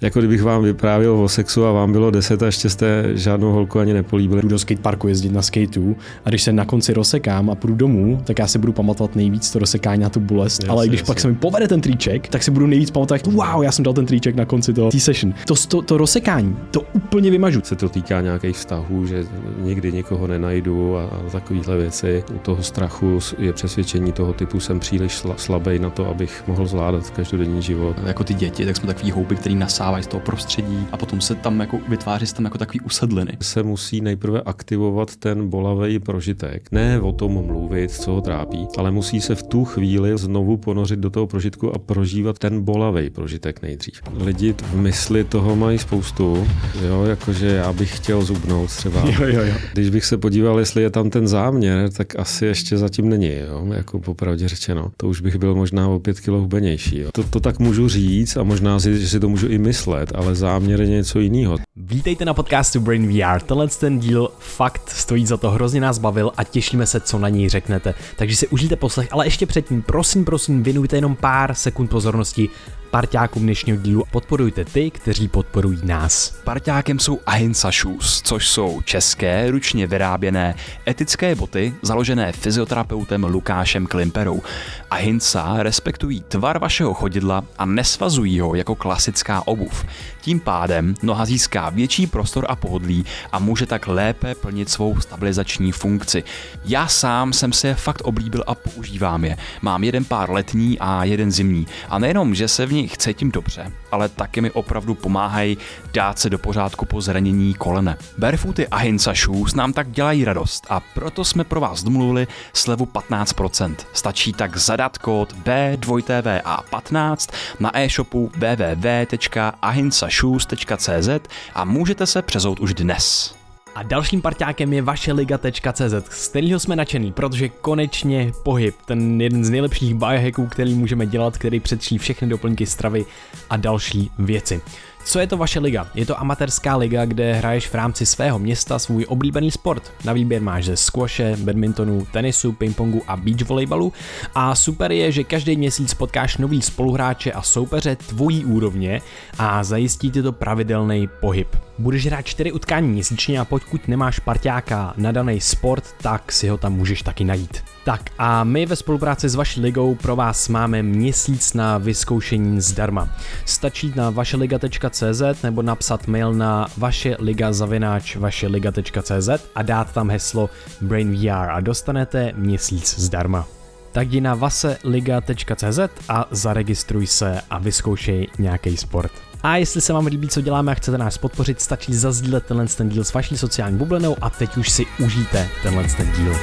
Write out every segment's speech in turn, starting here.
Jako kdybych vám vyprávěl o sexu a vám bylo 10 a ještě jste žádnou holku ani nepolíbili. Jdu do skateparku jezdit na skateu a když se na konci rozsekám a půjdu domů, tak já si budu pamatovat nejvíc to rozsekání na tu bolest. Jasně, Ale když jasně. pak se mi povede ten triček, tak si budu nejvíc pamatovat, wow, já jsem dal ten triček na konci toho session. To, to, to rozsekání, to úplně vymažu. Se to týká nějakých vztahů, že nikdy nikoho nenajdu a, a takovéhle věci. U toho strachu je přesvědčení toho typu, jsem příliš slabý na to, abych mohl zvládat každodenní život. Jako ty děti, tak jsme takový houby, který nasávají z toho prostředí a potom se tam jako vytváří se tam jako takový usedliny. Se musí nejprve aktivovat ten bolavý prožitek. Ne o tom mluvit, co ho trápí, ale musí se v tu chvíli znovu ponořit do toho prožitku a prožívat ten bolavý prožitek nejdřív. Lidi v mysli toho mají spoustu, jo, jakože já bych chtěl zubnout třeba. Jo, jo, jo. Když bych se podíval, jestli je tam ten záměr, tak asi ještě zatím není, jo, jako popravdě řečeno. To už bych byl možná o pět kilo hubenější. Jo. To, to tak můžu říct a možná si, že si to můžu i myslet, ale záměr je něco jiného. Vítejte na podcastu Brain VR. Tenhle ten díl fakt stojí za to, hrozně nás bavil a těšíme se, co na něj řeknete. Takže si užijte poslech, ale ještě předtím, prosím, prosím, věnujte jenom pár sekund pozornosti parťákům dnešního dílu. Podporujte ty, kteří podporují nás. Parťákem jsou Ahimsa Shoes, což jsou české, ručně vyráběné etické boty, založené fyzioterapeutem Lukášem Klimperou. Ahimsa respektují tvar vašeho chodidla a nesvazují ho jako klasická obuv. Tím pádem noha získá větší prostor a pohodlí a může tak lépe plnit svou stabilizační funkci. Já sám jsem se fakt oblíbil a používám je. Mám jeden pár letní a jeden zimní. A nejenom, že se v nich cítím dobře, ale taky mi opravdu pomáhají dát se do pořádku po zranění kolene. Barefooty a Hinsa Shoes nám tak dělají radost a proto jsme pro vás domluvili slevu 15%. Stačí tak zadat kód B2TVA15 na e-shopu www.ahinsashoes.cz a můžete se přezout už dnes. A dalším parťákem je vaše liga.cz, z kterého jsme nadšený, protože konečně pohyb, ten jeden z nejlepších biohacků, který můžeme dělat, který předčí všechny doplňky stravy a další věci. Co je to vaše liga? Je to amatérská liga, kde hraješ v rámci svého města svůj oblíbený sport. Na výběr máš ze squashe, badmintonu, tenisu, pingpongu a beach volejbalu. A super je, že každý měsíc potkáš nový spoluhráče a soupeře tvojí úrovně a zajistí ti to pravidelný pohyb. Budeš hrát 4 utkání měsíčně a pokud nemáš parťáka na daný sport, tak si ho tam můžeš taky najít. Tak a my ve spolupráci s vaší ligou pro vás máme měsíc na vyzkoušení zdarma. Stačí na vašeliga.cz nebo napsat mail na vaše liga zavináč vašeliga.cz a dát tam heslo BrainVR a dostanete měsíc zdarma. Tak jdi na vaseliga.cz a zaregistruj se a vyzkoušej nějaký sport. A jestli se vám líbí, co děláme a chcete nás podpořit, stačí zazdílet tenhle ten díl s vaší sociální bublinou a teď už si užijte tenhle ten díl.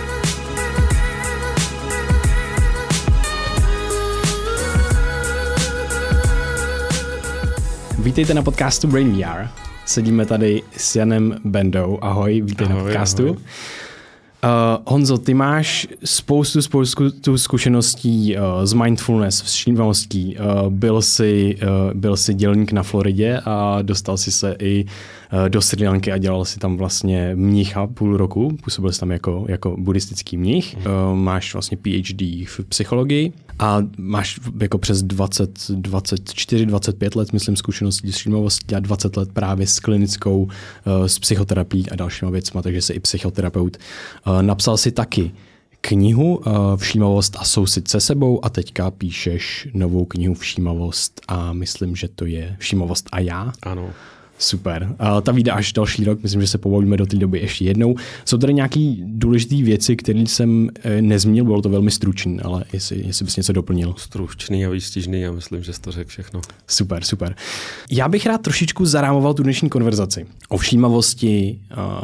Vítejte na podcastu Brain VR. Sedíme tady s Janem Bendou. Ahoj, vítej ahoj, na podcastu. Ahoj. Uh, Honzo, ty máš spoustu, spoustu zkušeností uh, z mindfulness, s všímavostí. Uh, byl, jsi, uh, byl jsi dělník na Floridě a dostal si se i do Sri Lanky a dělal si tam vlastně mnicha půl roku. Působil jsi tam jako, jako buddhistický mnich. Uh, máš vlastně PhD v psychologii a máš jako přes 20, 24, 25 let, myslím, zkušeností s všímavostí a 20 let právě s klinickou, uh, s psychoterapií a dalšíma věcma, takže jsi i psychoterapeut. Napsal si taky knihu Všímavost a soucit se sebou a teďka píšeš novou knihu Všímavost a myslím, že to je Všímavost a já. Ano. Super. A ta vyjde až další rok, myslím, že se povolíme do té doby ještě jednou. Jsou tady nějaké důležité věci, které jsem eh, nezmínil, bylo to velmi stručný, ale jestli, jestli bys něco doplnil. Stručný a výstižný, já myslím, že jsi to řekl všechno. Super, super. Já bych rád trošičku zarámoval tu dnešní konverzaci. O všímavosti,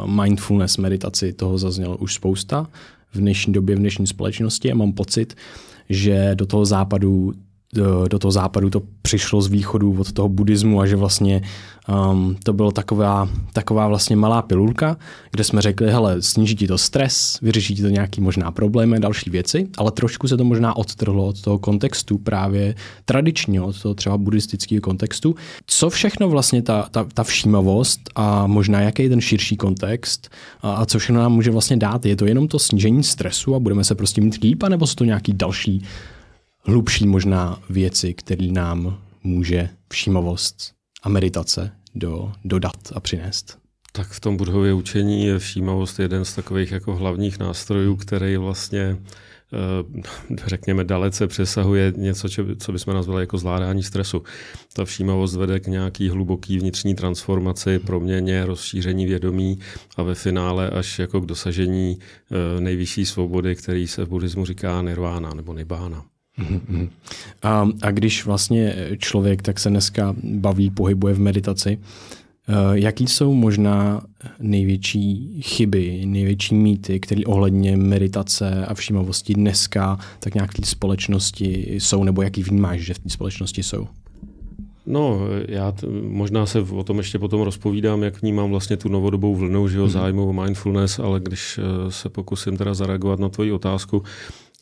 mindfulness, meditaci, toho zaznělo už spousta v dnešní době, v dnešní společnosti a mám pocit, že do toho západu do, do toho západu to přišlo z východu od toho buddhismu a že vlastně um, to byla taková, taková vlastně malá pilulka, kde jsme řekli, hele, sníží ti to stres, vyřeší ti to nějaký možná problémy další věci, ale trošku se to možná odtrhlo od toho kontextu právě tradičního, od toho třeba buddhistického kontextu. Co všechno vlastně ta, ta, ta všímavost a možná jaký je ten širší kontext a, a co všechno nám může vlastně dát? Je to jenom to snížení stresu a budeme se prostě mít líp, nebo jsou to nějaký další hlubší možná věci, které nám může všímavost a meditace do, dodat a přinést? Tak v tom budhově učení je všímavost jeden z takových jako hlavních nástrojů, který vlastně Eh, řekněme, dalece přesahuje něco, co bychom nazvali jako zvládání stresu. Ta všímavost vede k nějaký hluboký vnitřní transformaci, proměně, rozšíření vědomí a ve finále až jako k dosažení eh, nejvyšší svobody, který se v buddhismu říká nirvána nebo nibána. A, a když vlastně člověk tak se dneska baví, pohybuje v meditaci, Eh, jaký jsou možná největší chyby, největší mýty, které ohledně meditace a všímavosti dneska tak nějak v té společnosti jsou, nebo jaký vnímáš, že v té společnosti jsou? No, já t- možná se o tom ještě potom rozpovídám, jak vnímám vlastně tu novodobou vlnu, že jo, hmm. zájmu o mindfulness, ale když eh, se pokusím teda zareagovat na tvoji otázku,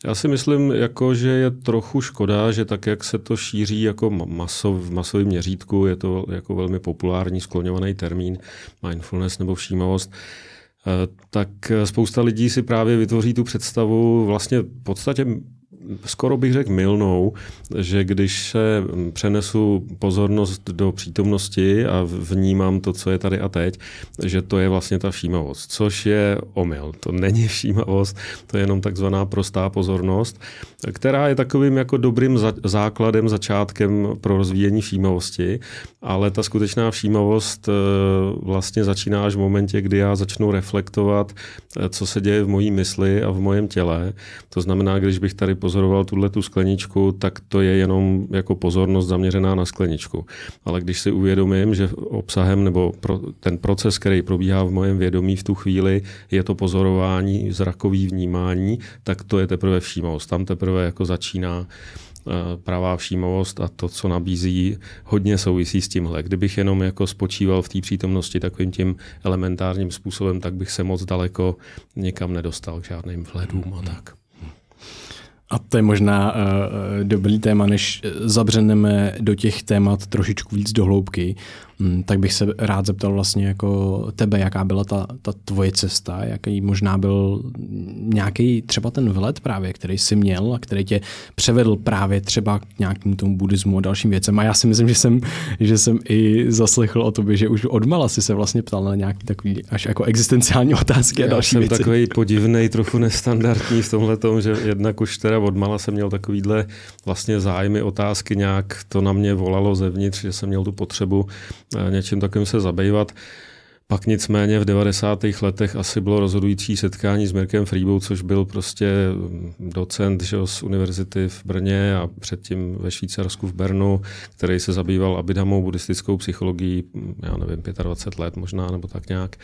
já si myslím, jako, že je trochu škoda, že tak, jak se to šíří jako masov, v masovém měřítku, je to jako velmi populární, skloňovaný termín, mindfulness nebo všímavost, eh, tak spousta lidí si právě vytvoří tu představu vlastně v podstatě skoro bych řekl milnou, že když se přenesu pozornost do přítomnosti a vnímám to, co je tady a teď, že to je vlastně ta všímavost, což je omyl. To není všímavost, to je jenom takzvaná prostá pozornost, která je takovým jako dobrým základem, začátkem pro rozvíjení všímavosti, ale ta skutečná všímavost eh, vlastně začíná až v momentě, kdy já začnu reflektovat, eh, co se děje v mojí mysli a v mojem těle. To znamená, když bych tady pozoroval tuhle tu skleničku, tak to je jenom jako pozornost zaměřená na skleničku. Ale když si uvědomím, že obsahem nebo pro, ten proces, který probíhá v mojem vědomí v tu chvíli, je to pozorování, zrakový vnímání, tak to je teprve všímavost. Tam teprve jako začíná eh, pravá všímavost a to, co nabízí, hodně souvisí s tímhle. Kdybych jenom jako spočíval v té přítomnosti takovým tím elementárním způsobem, tak bych se moc daleko někam nedostal k žádným vhledům a tak. A to je možná uh, dobrý téma, než zabřeneme do těch témat trošičku víc do hloubky. Mm, tak bych se rád zeptal vlastně jako tebe, jaká byla ta, ta tvoje cesta, jaký možná byl nějaký třeba ten vlet právě, který jsi měl a který tě převedl právě třeba k nějakému tomu buddhismu a dalším věcem. A já si myslím, že jsem, že jsem i zaslechl o tobě, že už odmala si se vlastně ptal na nějaký takový až jako existenciální otázky a já další jsem věci. takový podivný, trochu nestandardní v tomhle tom, že jednak už teda odmala jsem měl takovýhle vlastně zájmy, otázky nějak, to na mě volalo zevnitř, že jsem měl tu potřebu něčím takovým se zabývat. Pak nicméně v 90. letech asi bylo rozhodující setkání s Mirkem Freebou, což byl prostě mm, docent že, z univerzity v Brně a předtím ve Švýcarsku v Bernu, který se zabýval abidamou, buddhistickou psychologií, mm, já nevím, 25 let možná, nebo tak nějak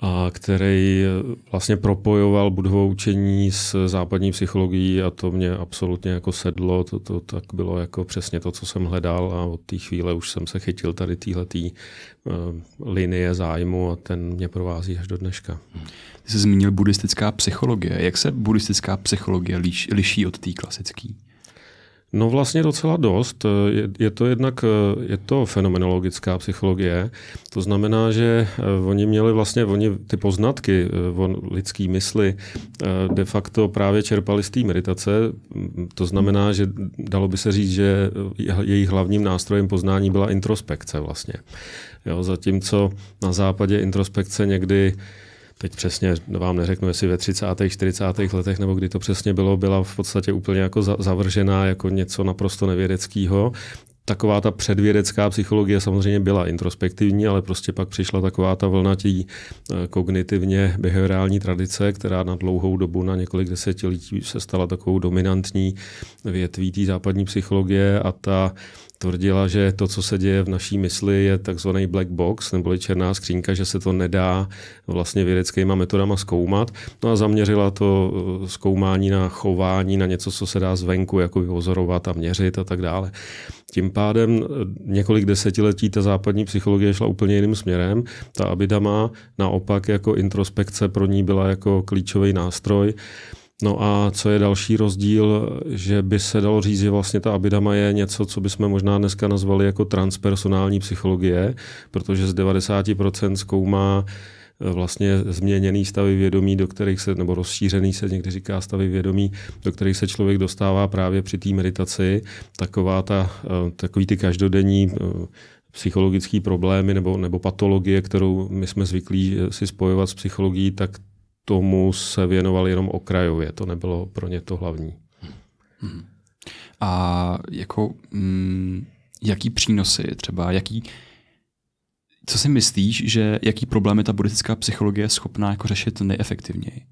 a který vlastně propojoval budhovou učení s západní psychologií a to mě absolutně jako sedlo, to, to tak bylo jako přesně to, co jsem hledal a od té chvíle už jsem se chytil tady téhletý uh, linie zájmu a ten mě provází až do dneška. Ty jsi zmínil buddhistická psychologie. Jak se buddhistická psychologie liš, liší od té klasické? No vlastně docela dost. Je, je to jednak je to fenomenologická psychologie. To znamená, že eh, oni měli vlastně oni ty poznatky eh, o lidský mysli eh, de facto právě čerpali z té meditace. To znamená, že dalo by se říct, že jejich hlavním nástrojem poznání byla introspekce vlastně. Jo, zatímco na západě introspekce někdy teď přesně vám neřeknu, jestli ve 30. 40. letech nebo kdy to přesně bylo, byla v podstatě úplně jako zavržená jako něco naprosto nevědeckého. Taková ta předvědecká psychologie samozřejmě byla introspektivní, ale prostě pak přišla taková ta vlna tí eh, kognitivně behaviorální tradice, která na dlouhou dobu, na několik desetiletí se stala takovou dominantní větví té západní psychologie a ta tvrdila, že to, co se děje v naší mysli, je takzvaný black box, neboli černá skřínka, že se to nedá vlastně vědeckýma metodama zkoumat. No a zaměřila to eh, zkoumání na chování, na něco, co se dá zvenku jako vyvozorovat a měřit a tak dále. Tím pádem eh, několik desetiletí ta západní psychologie šla úplně jiným směrem. Ta Abidama naopak jako introspekce pro ní byla jako klíčový nástroj. No a co je další rozdíl, že by se dalo říct, že vlastně ta abidama je něco, co bychom možná dneska nazvali jako transpersonální psychologie, protože z 90% zkoumá eh, vlastně změněný stavy vědomí, do kterých se, nebo rozšířený se někdy říká stavy vědomí, do kterých se člověk dostává právě při té meditaci. Taková ta, eh, takový ty každodenní eh, psychologické problémy nebo, nebo patologie, kterou my jsme zvyklí si spojovat s psychologií, tak tomu se věnoval jenom okrajově. To nebylo pro ně to hlavní. Hmm. A jako, mm, jaký přínosy třeba, jaký, co si myslíš, že jaký problémy ta buddhistická psychologie je schopná jako řešit nejefektivněji?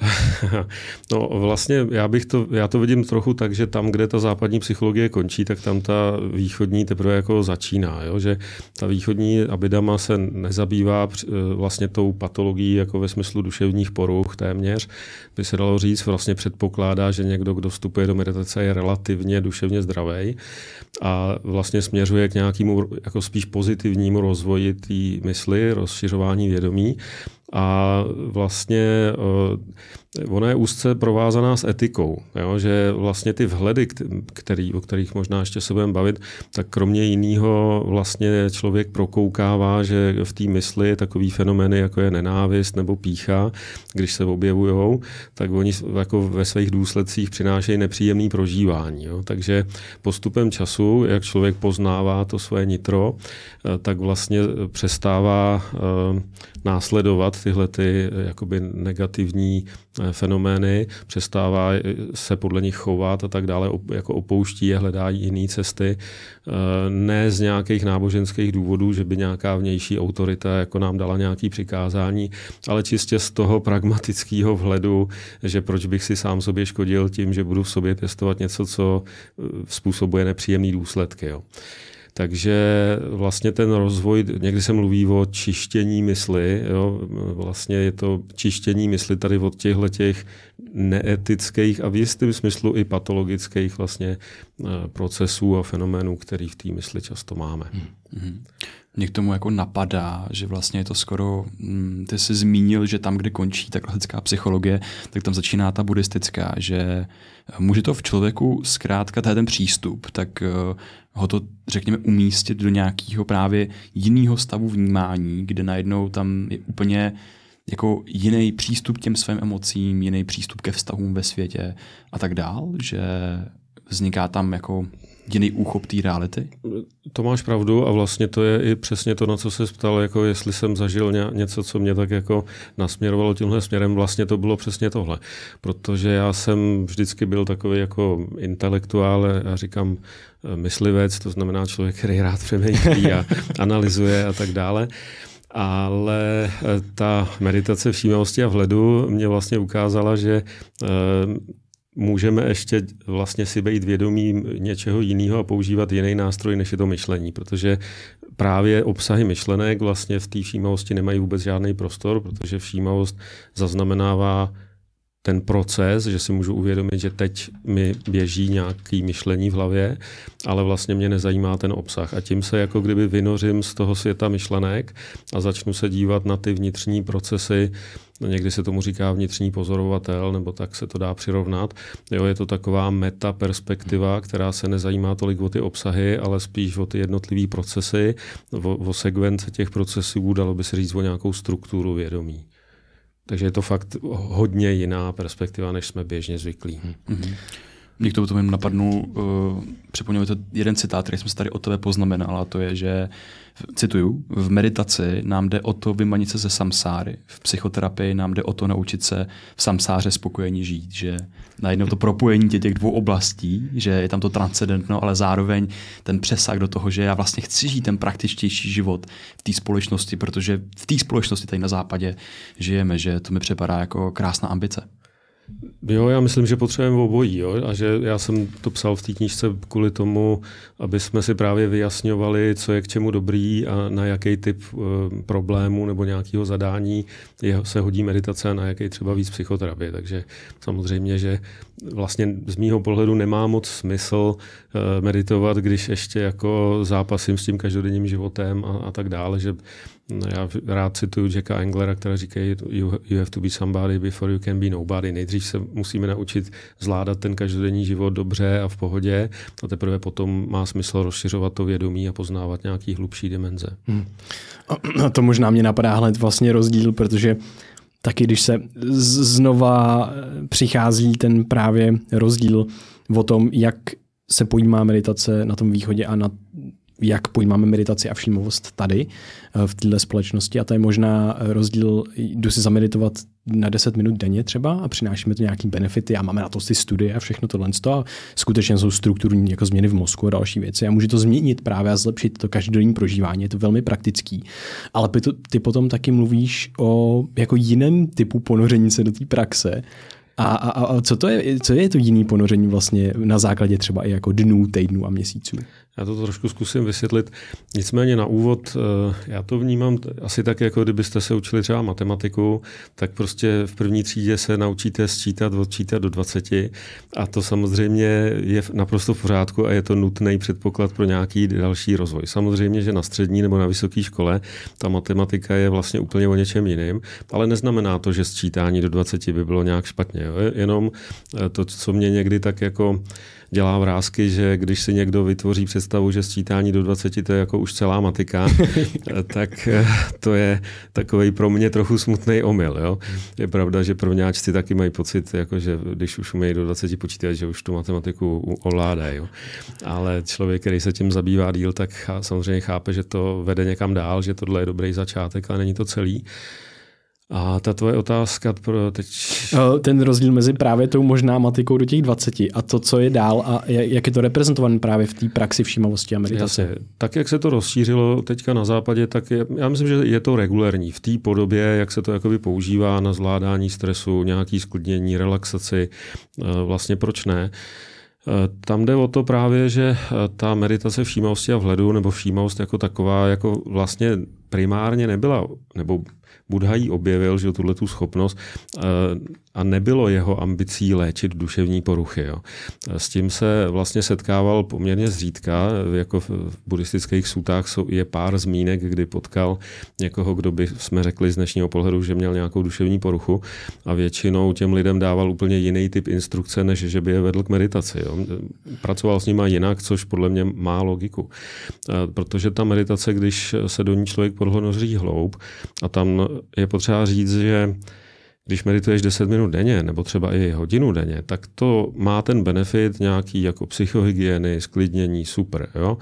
no vlastně já bych to, já to vidím trochu tak, že tam, kde ta západní psychologie končí, tak tam ta východní teprve jako začíná, jo? že ta východní abidama se nezabývá eh, vlastně tou patologií jako ve smyslu duševních poruch téměř, by se dalo říct, vlastně předpokládá, že někdo, kdo vstupuje do meditace, je relativně duševně zdravý a vlastně směřuje k nějakému jako spíš pozitivnímu rozvoji té mysli, rozšiřování vědomí a vlastně uh, ona je úzce provázaná s etikou, jo? že vlastně ty vhledy, který, o kterých možná ještě se budeme bavit, tak kromě jiného vlastně člověk prokoukává, že v té mysli takový fenomény, jako je nenávist nebo pícha, když se objevují, tak oni jako ve svých důsledcích přinášejí nepříjemné prožívání. Jo? Takže postupem času, jak člověk poznává to své nitro, eh, tak vlastně přestává uh, následovat tyhle ty eh, jakoby negativní eh, fenomény, přestává eh, se podle nich chovat a tak dále, jako opouští je, hledá jiné cesty, ne z nějakých náboženských důvodů, že by nějaká vnější autorita jako nám dala nějaké přikázání, ale čistě z toho pragmatického vhledu, že proč bych si sám sobě škodil tím, že budu v sobě pěstovat něco, co způsobuje nepříjemné důsledky. Jo. Takže vlastně ten rozvoj, někdy se mluví o čištění mysli, jo, vlastně je to čištění mysli tady od těchto těch neetických a v jistém smyslu i patologických vlastně eh, procesů a fenoménů, který v té mysli často máme. Hmm. Mě k tomu jako napadá, že vlastně je to skoro, hm, ty jsi zmínil, že tam, kde končí ta klasická psychologie, tak tam začíná ta buddhistická, že může to v člověku zkrátka ten přístup, tak eh, ho to, řekněme, umístit do nějakého právě jiného stavu vnímání, kde najednou tam je úplně jako jiný přístup k těm svým emocím, jiný přístup ke vztahům ve světě a tak dál, že vzniká tam jako jiný úchop té reality? To máš pravdu a vlastně to je i přesně to, na co se ptal, jako jestli jsem zažil něco, co mě tak jako nasměrovalo tímhle směrem, vlastně to bylo přesně tohle. Protože já jsem vždycky byl takový jako intelektuál a říkám myslivec, to znamená člověk, který rád přemýšlí a analyzuje a tak dále. Ale eh, ta meditace všímavosti a vhledu mě vlastně ukázala, že eh, můžeme ještě vlastně si být vědomí něčeho jiného a používat jiný nástroj, než je to myšlení, protože právě obsahy myšlenek vlastně v té všímavosti nemají vůbec žádný prostor, protože všímavost zaznamenává ten proces, že si můžu uvědomit, že teď mi běží nějaký myšlení v hlavě, ale vlastně mě nezajímá ten obsah. A tím se jako kdyby vynořím z toho světa myšlenek a začnu se dívat na ty vnitřní procesy, někdy se tomu říká vnitřní pozorovatel, nebo tak se to dá přirovnat. Jo, je to taková meta perspektiva, která se nezajímá tolik o ty obsahy, ale spíš o ty jednotlivé procesy, o, o sekvence těch procesů, dalo by se říct o nějakou strukturu vědomí. Takže je to fakt hodně jiná perspektiva, než jsme běžně zvyklí. Mm-hmm. Mě k tomu tomu napadnu, uh, připomněl to jeden citát, který jsem si tady o tebe poznamenal, a to je, že cituju, v meditaci nám jde o to vymanit se ze samsáry, v psychoterapii nám jde o to naučit se v samsáře spokojení žít, že najednou to propojení těch dvou oblastí, že je tam to transcendentno, ale zároveň ten přesah do toho, že já vlastně chci žít ten praktičtější život v té společnosti, protože v té společnosti tady na západě žijeme, že to mi připadá jako krásná ambice. Jo, já myslím, že potřebujeme obojí. Jo? A že já jsem to psal v té knížce kvůli tomu, aby jsme si právě vyjasňovali, co je k čemu dobrý a na jaký typ uh, problému nebo nějakého zadání je, se hodí meditace a na jaký třeba víc psychoterapie. Takže samozřejmě, že vlastně z mýho pohledu nemá moc smysl uh, meditovat, když ještě jako zápasím s tím každodenním životem a, a tak dále, že já rád cituju Jacka Englera, který říká, you, you have to be somebody before you can be nobody. Nejdřív se musíme naučit zvládat ten každodenní život dobře a v pohodě a teprve potom má smysl rozšiřovat to vědomí a poznávat nějaký hlubší dimenze. Hmm. A to možná mě napadá hned vlastně rozdíl, protože taky když se znova přichází ten právě rozdíl o tom, jak se pojímá meditace na tom východě a na jak pojímáme meditaci a všímavost tady eh, v této společnosti. A to je možná rozdíl, jdu si zameditovat na 10 minut denně třeba a přinášíme to nějaký benefity a máme na to ty studie a všechno tohle. A skutečně jsou strukturní jako změny v mozku a další věci. A může to změnit právě a zlepšit to každodenní prožívání, je to velmi praktický. Ale ty, ty potom taky mluvíš o jako jiném typu ponoření se do té praxe, a, a, a co, to je, co je to jiný ponoření vlastně na základě třeba i jako dnů, týdnů a měsíců? Já to trošku zkusím vysvětlit. Nicméně na úvod, eh, já to vnímám asi tak, jako kdybyste se učili třeba matematiku, tak prostě v první třídě se naučíte sčítat, odčítat do 20 a to samozřejmě je naprosto v pořádku a je to nutný předpoklad pro nějaký další rozvoj. Samozřejmě, že na střední nebo na vysoké škole ta matematika je vlastně úplně o něčem jiným, ale neznamená to, že sčítání do 20 by bylo nějak špatně. Jo? Jenom eh, to, co mě někdy tak jako dělá vrázky, že když si někdo vytvoří představu, že sčítání do 20 to je jako už celá matika, tak eh, to je takový pro mě trochu smutný omyl. Jo? Je pravda, že prvňáčci taky mají pocit, jako že když už umějí do 20 počítat, že už tu matematiku ovládají. Ale člověk, který se tím zabývá díl, tak samozřejmě chápe, že to vede někam dál, že tohle je dobrý začátek, ale není to celý. A ta tvoje otázka pro teď... Ten rozdíl mezi právě tou možná matikou do těch 20 a to, co je dál a jak je to reprezentované právě v té praxi všímavosti a meditace. Jasně. Tak, jak se to rozšířilo teďka na západě, tak je, já myslím, že je to regulérní. V té podobě, jak se to jakoby používá na zvládání stresu, nějaký sklidnění, relaxaci, eh, vlastně proč ne? Eh, tam jde o to právě, že eh, ta meditace všímavosti a vhledu nebo všímavost jako taková jako vlastně primárně nebyla, nebo Buddha jí objevil, že tuhle tu schopnost eh, a nebylo jeho ambicí léčit duševní poruchy. Jo. S tím se vlastně setkával poměrně zřídka, jako v buddhistických sutách je pár zmínek, kdy potkal někoho, kdo by jsme řekli z dnešního pohledu, že měl nějakou duševní poruchu a většinou těm lidem dával úplně jiný typ instrukce, než že by je vedl k meditaci. Jo. Pracoval s nima jinak, což podle mě má logiku. Protože ta meditace, když se do ní člověk podhonoří hloub a tam je potřeba říct, že když medituješ 10 minut denně, nebo třeba i hodinu denně, tak to má ten benefit nějaký jako psychohygieny, sklidnění, super. Jo?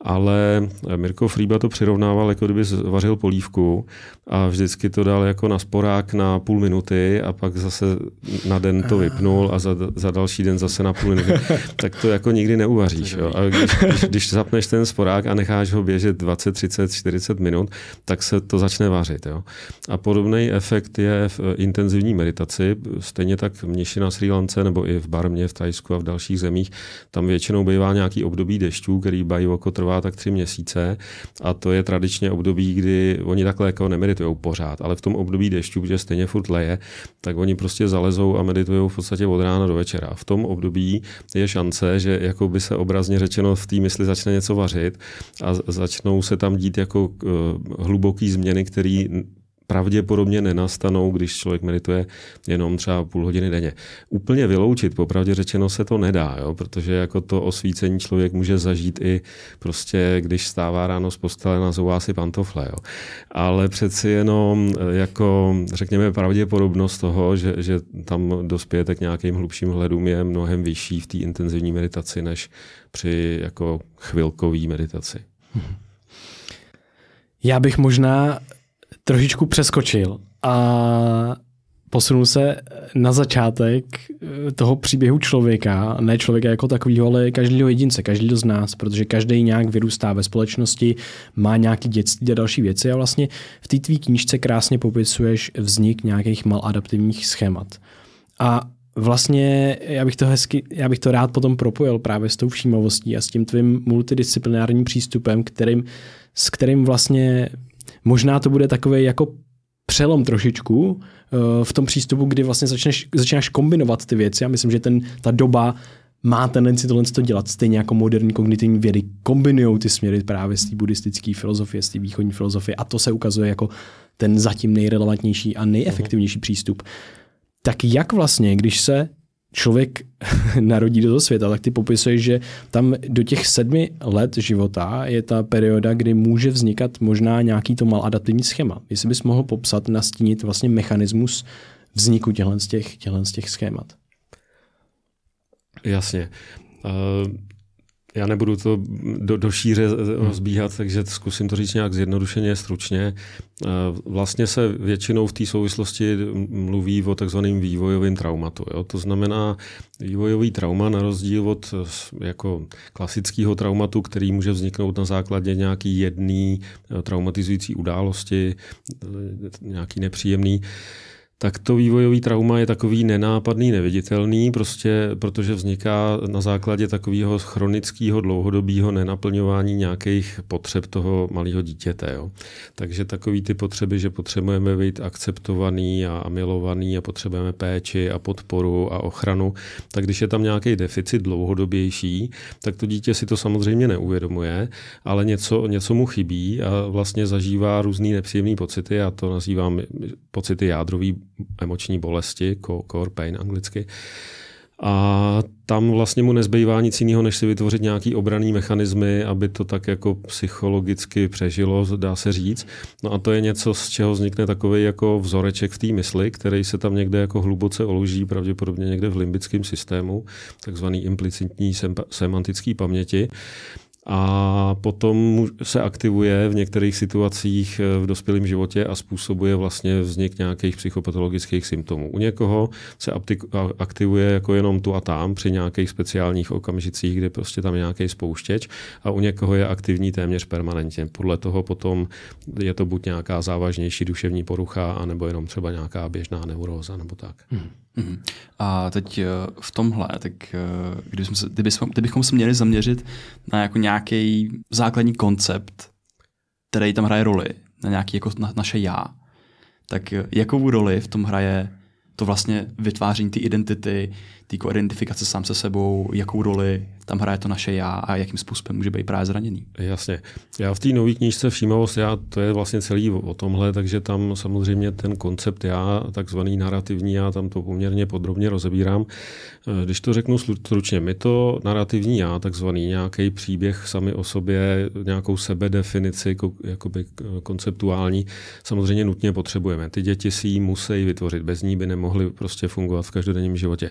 Ale Mirko Frýba to přirovnával, jako kdyby vařil polívku a vždycky to dal jako na sporák na půl minuty a pak zase na den to vypnul a za, za další den zase na půl minuty. tak to jako nikdy neuvaříš. Jo? A když, když, když zapneš ten sporák a necháš ho běžet 20, 30, 40 minut, tak se to začne vařit. Jo? A podobný efekt je v intenzivní intenzivní meditaci. Stejně tak mniši na Sri Lance nebo i v Barmě, v Tajsku a v dalších zemích, tam většinou bývá nějaký období dešťů, který bají oko trvá tak tři měsíce a to je tradičně období, kdy oni takhle jako nemeditují pořád, ale v tom období dešťů, protože stejně furt leje, tak oni prostě zalezou a meditují v podstatě od rána do večera. V tom období je šance, že jako by se obrazně řečeno v té mysli začne něco vařit a začnou se tam dít jako uh, hluboký změny, které pravděpodobně nenastanou, když člověk medituje jenom třeba půl hodiny denně. Úplně vyloučit, popravdě řečeno, se to nedá, jo? protože jako to osvícení člověk může zažít i prostě, když stává ráno z postele, nazouvá si pantofle. Jo? Ale přeci jenom eh, jako, řekněme, pravděpodobnost toho, že, že tam dospějete k nějakým hlubším hledům je mnohem vyšší v té intenzivní meditaci, než při jako chvilkové meditaci. Já bych možná trošičku přeskočil a posunul se na začátek eh, toho příběhu člověka, ne člověka jako takového, ale každého jedince, každého z nás, protože každý nějak vyrůstá ve společnosti, má nějaký dětství a další věci a vlastně v té tvý knížce krásně popisuješ vznik nějakých maladaptivních schémat. A vlastně já bych to hezky, já bych to rád potom propojil právě s tou všímavostí a s tím tvým multidisciplinárním přístupem, kterým, s kterým vlastně možná to bude takový jako přelom trošičku eh, v tom přístupu, kdy vlastně začneš, začínáš kombinovat ty věci. Já myslím, že ten, ta doba má tendenci tohle to dělat, stejně jako moderní kognitivní vědy kombinují ty směry právě z té buddhistické filozofie, z té východní filozofie a to se ukazuje jako ten zatím nejrelevantnější a nejefektivnější přístup. Tak jak vlastně, když se člověk narodí do toho světa, tak ty popisuješ, že tam do těch sedmi let života je ta perioda, kdy může vznikat možná nějaký to maladaptivní schéma. Jestli bys mohl popsat, nastínit vlastně mechanismus vzniku těchto z těch, těchto z těch schémat. Jasně. Já nebudu to do, do šíře rozbíhat, takže zkusím to říct nějak zjednodušeně, stručně. Vlastně se většinou v té souvislosti mluví o takzvaném vývojovém traumatu. Jo? To znamená, vývojový trauma na rozdíl od jako klasického traumatu, který může vzniknout na základě nějaký jedný traumatizující události, nějaký nepříjemný, tak to vývojový trauma je takový nenápadný, neviditelný, prostě protože vzniká na základě takového chronického dlouhodobého nenaplňování nějakých potřeb toho malého dítěte. Jo. Takže takový ty potřeby, že potřebujeme být akceptovaný a milovaný a potřebujeme péči a podporu a ochranu, tak když je tam nějaký deficit dlouhodobější, tak to dítě si to samozřejmě neuvědomuje, ale něco, něco mu chybí a vlastně zažívá různý nepříjemné pocity, já to nazývám pocity jádrový emoční bolesti, core pain anglicky. A tam vlastně mu nezbývá nic jiného, než si vytvořit nějaký obraný mechanismy, aby to tak jako psychologicky přežilo, dá se říct. No a to je něco, z čeho vznikne takový jako vzoreček v té mysli, který se tam někde jako hluboce oloží, pravděpodobně někde v limbickém systému, takzvaný implicitní semantický paměti a potom se aktivuje v některých situacích eh, v dospělém životě a způsobuje vlastně vznik nějakých psychopatologických symptomů. U někoho se aktivuje jako jenom tu a tam při nějakých speciálních okamžicích, kde prostě tam je nějaký spouštěč a u někoho je aktivní téměř permanentně. Podle toho potom je to buď nějaká závažnější duševní porucha, anebo jenom třeba nějaká běžná neuróza nebo tak. Hmm. Mm-hmm. A teď eh, v tomhle, tak eh, kdybychom se, kdybychom, kdybychom se měli zaměřit na jako nějaký základní koncept, který tam hraje roli, na nějaký jako na, naše já, tak eh, jakou roli v tom hraje to vlastně vytváření té identity, té identifikace sám se sebou, jakou roli tam hraje to naše já a jakým způsobem může být právě zraněný. Jasně. Já v té nové knížce Všímavost já, to je vlastně celý o tomhle, takže tam samozřejmě ten koncept já, takzvaný narrativní já, tam to poměrně podrobně rozebírám. Eh, když to řeknu stručně, my to narrativní já, takzvaný nějaký příběh sami o sobě, nějakou sebedefinici, jakoby konceptuální, samozřejmě nutně potřebujeme. Ty děti si ji musí vytvořit, bez ní by nemohly prostě fungovat v každodenním životě.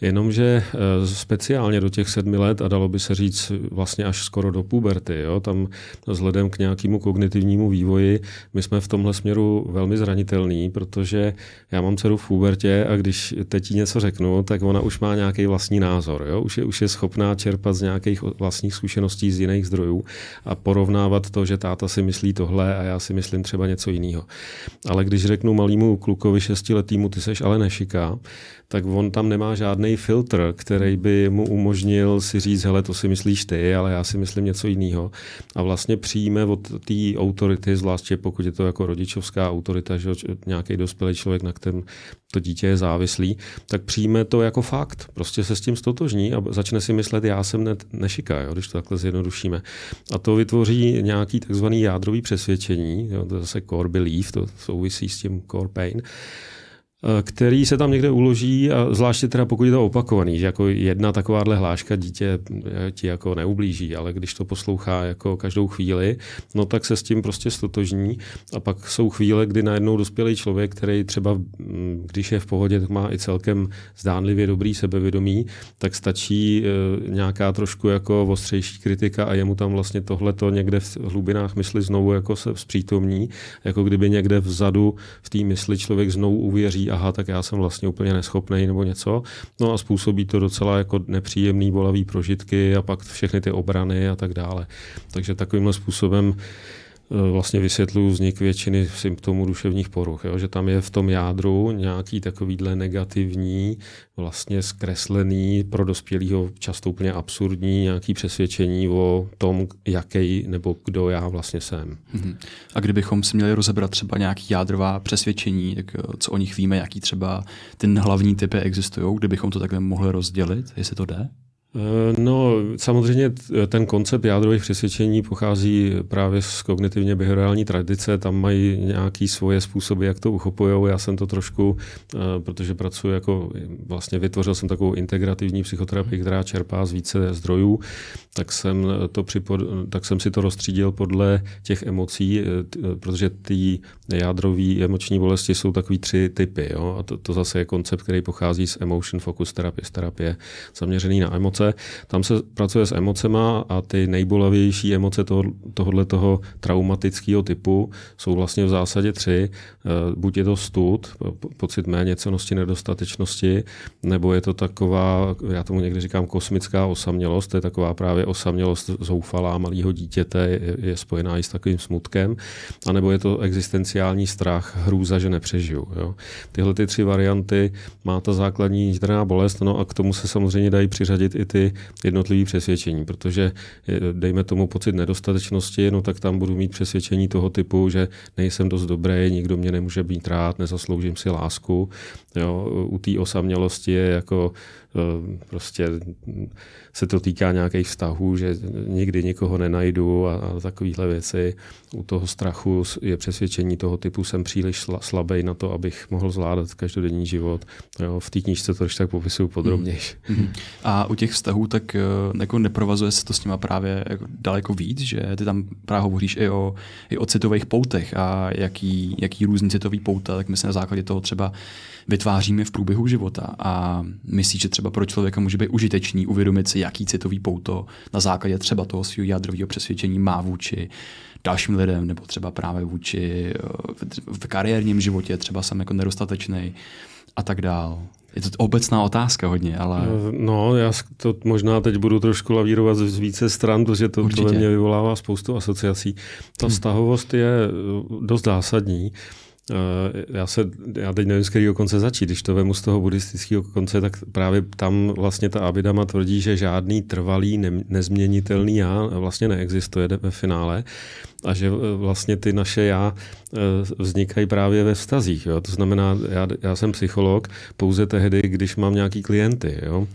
Jenomže eh, speciálně do těch sedmi let a dalo by se říct vlastně až skoro do puberty, jo, tam vzhledem k nějakému kognitivnímu vývoji, my jsme v tomhle směru velmi zranitelní, protože já mám dceru v pubertě a když teď něco řeknu, tak ona už má nějaký vlastní názor, jo, už je, už je schopná čerpat z nějakých vlastních zkušeností z jiných zdrojů a porovnávat to, že táta si myslí tohle a já si myslím třeba něco jiného. Ale když řeknu malýmu klukovi šestiletýmu, ty seš ale nešika, tak on tam nemá žádný filtr, který by mu umožnil si říct, hele, to si myslíš ty, ale já si myslím něco jiného. A vlastně přijme od té autority, zvláště pokud je to jako rodičovská autorita, že nějaký dospělý člověk, na kterém to dítě je závislý, tak přijme to jako fakt. Prostě se s tím stotožní a začne si myslet, já jsem ne, nešika, jo, když to takhle zjednodušíme. A to vytvoří nějaký takzvaný jádrový přesvědčení, jo, to zase core belief, to souvisí s tím core pain, který se tam někde uloží a zvláště teda pokud je to opakovaný, že jako jedna takováhle hláška dítě eh, ti jako neublíží, ale když to poslouchá jako každou chvíli, no tak se s tím prostě stotožní. A pak jsou chvíle, kdy najednou dospělý člověk, který třeba, mm, když je v pohodě, tak má i celkem zdánlivě dobrý sebevědomí, tak stačí eh, nějaká trošku jako ostřejší kritika a jemu tam vlastně tohleto někde v hlubinách mysli znovu jako se zpřítomní, jako kdyby někde vzadu v té mysli člověk znovu uvěří aha, tak já jsem vlastně úplně neschopný nebo něco. No a způsobí to docela jako nepříjemný bolavý prožitky a pak všechny ty obrany a tak dále. Takže takovýmhle způsobem vlastně vysvětluju vznik většiny symptomů duševních poruch, jo? že tam je v tom jádru nějaký takovýhle negativní, vlastně zkreslený, pro dospělého často úplně absurdní nějaký přesvědčení o tom, jaký nebo kdo já vlastně jsem. Mhm. A kdybychom si měli rozebrat třeba nějaký jádrová přesvědčení, tak eh, co o nich víme, jaký třeba ty hlavní typy existují, kdybychom to takhle mohli rozdělit, jestli to jde? Eh, no, samozřejmě ten koncept jádrových přesvědčení pochází právě z kognitivně behaviorální tradice. Tam mají nějaký svoje způsoby, jak to uchopují. Já jsem to trošku, eh, protože pracuji jako, vlastně vytvořil jsem takovou integrativní psychoterapii, která čerpá z více zdrojů, tak jsem, to připod, tak jsem si to rozstřídil podle těch emocí, eh, protože ty jádrové emoční bolesti jsou takový tři typy. Jo? A to, to zase je koncept, který pochází z emotion focus terapie, z terapie zaměřený na emoce emoce. Tam se pracuje s emocema a ty nejbolavější emoce toho, tohohle toho traumatického typu jsou vlastně v zásadě tři. Eh, buď je to stud, pocit méněcenosti, nedostatečnosti, nebo je to taková, já tomu někdy říkám kosmická osamělost, to je taková právě osamělost zoufalá malého dítěte, je, je spojená i s takovým smutkem, anebo je to existenciální strach, hrůza, že nepřežiju. Jo. Tyhle ty tři varianty má ta základní niterná bolest, no a k tomu se samozřejmě dají přiřadit i ty jednotlivé přesvědčení, protože dejme tomu pocit nedostatečnosti, no tak tam budu mít přesvědčení toho typu, že nejsem dost dobrý, nikdo mě nemůže být rád, nezasloužím si lásku. Jo. U té osamělosti je jako Eh, prostě se to týká nějakých vztahů, že nikdy nikoho nenajdu a, a takovéhle věci. U toho strachu je přesvědčení toho typu, jsem příliš slabý na to, abych mohl zvládat každodenní život. Jo, v té knížce to tak popisuju podrobnější. Mm. A u těch vztahů tak eh, jako neprovazuje se to s nima právě jako daleko víc, že ty tam právě hovoříš i o, i o citových poutech a jaký, jaký různý citový pouta, tak my se na základě toho třeba vytváříme v průběhu života a myslíš, že třeba pro člověka může být užitečný uvědomit si, jaký citový pouto na základě třeba toho svého jádrového přesvědčení má vůči dalším lidem, nebo třeba právě vůči eh, v kariérním životě, třeba jsem jako nedostatečný a tak dál. Je to obecná otázka hodně, ale... No, já to možná teď budu trošku lavírovat z více stran, protože to, to ve mně vyvolává spoustu asociací. Ta hmm. vztahovost je eh, dost zásadní. Eh, já, se, já teď nevím, z kterého konce začít. Když to vemu z toho buddhistického konce, tak právě tam vlastně ta Abhidama tvrdí, že žádný trvalý, ne, nezměnitelný já vlastně neexistuje ve finále a že eh, vlastně ty naše já eh, vznikají právě ve vztazích. Jo? To znamená, já, já jsem psycholog pouze tehdy, když mám nějaký klienty. Jo?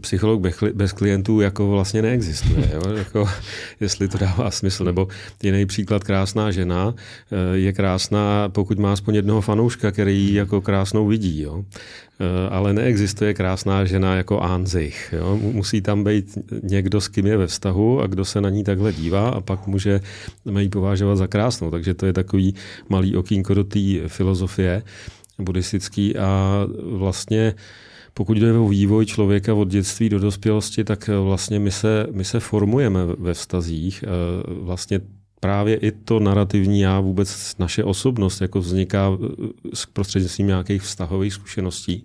Psycholog bez klientů jako vlastně neexistuje. Jo? Jako, jestli to dává smysl. Nebo jiný příklad, krásná žena eh, je krásná, pokud má aspoň jednoho fanouška, který ji jako krásnou vidí. Jo? Eh, ale neexistuje krásná žena jako Anzich. Jo? Musí tam být někdo, s kým je ve vztahu a kdo se na ní takhle dívá a pak může ji považovat za krásnou. Takže to je takový malý okýnko do té filozofie buddhistický a vlastně pokud jde o vývoj člověka od dětství do dospělosti, tak vlastně my se, my se formujeme ve vztazích. Eh, vlastně právě i to narrativní já, vůbec naše osobnost, jako vzniká s prostřednictvím nějakých vztahových zkušeností.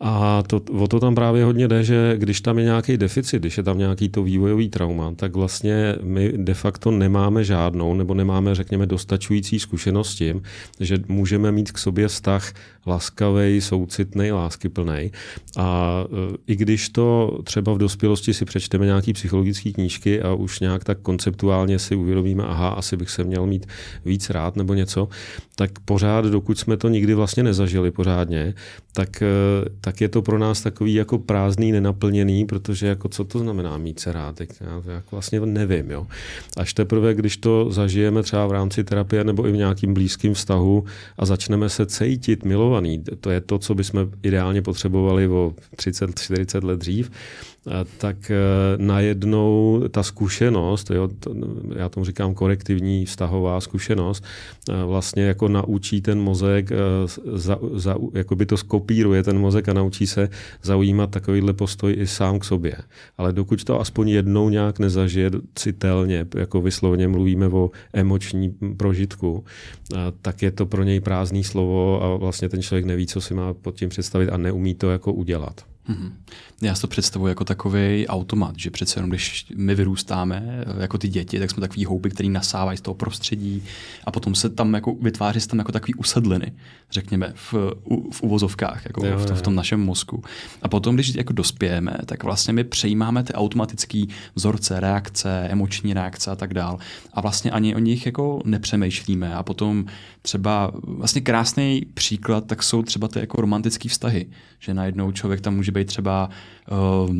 A to, o to tam právě hodně jde, že když tam je nějaký deficit, když je tam nějaký to vývojový trauma, tak vlastně my de facto nemáme žádnou nebo nemáme, řekněme, dostačující zkušenost tím, že můžeme mít k sobě vztah laskavý, soucitný, láskyplný. A e, i když to třeba v dospělosti si přečteme nějaký psychologické knížky a už nějak tak konceptuálně si uvědomíme, aha, asi bych se měl mít víc rád nebo něco, tak pořád, dokud jsme to nikdy vlastně nezažili pořádně, tak, e, tak je to pro nás takový jako prázdný, nenaplněný, protože jako co to znamená mít se rád, já jako vlastně nevím. Jo. Až teprve, když to zažijeme třeba v rámci terapie nebo i v nějakým blízkým vztahu a začneme se cítit milovaný, to je to, co bychom ideálně potřebovali o 30-40 let dřív, tak e, najednou ta zkušenost, jo, já tomu říkám korektivní vztahová zkušenost, e, vlastně jako naučí ten mozek, e, za, za, jako by to skopíruje ten mozek a naučí se zaujímat takovýhle postoj i sám k sobě. Ale dokud to aspoň jednou nějak nezažije citelně, jako vyslovně mluvíme o emoční prožitku, tak je to pro něj prázdný slovo a vlastně ten člověk neví, co si má pod tím představit a neumí to jako udělat. Mm-hmm. Já si to představuji jako takový automat, že přece jenom když my vyrůstáme jako ty děti, tak jsme takový houby, který nasávají z toho prostředí a potom se tam jako vytváří se tam jako takový usedliny, řekněme, v, v uvozovkách, jako jo, v, to, v tom našem mozku. A potom, když jako dospějeme, tak vlastně my přejímáme ty automatické vzorce, reakce, emoční reakce a tak dál. A vlastně ani o nich jako nepřemýšlíme. A potom třeba vlastně krásný příklad, tak jsou třeba ty jako romantické vztahy, že najednou člověk tam může být třeba, uh,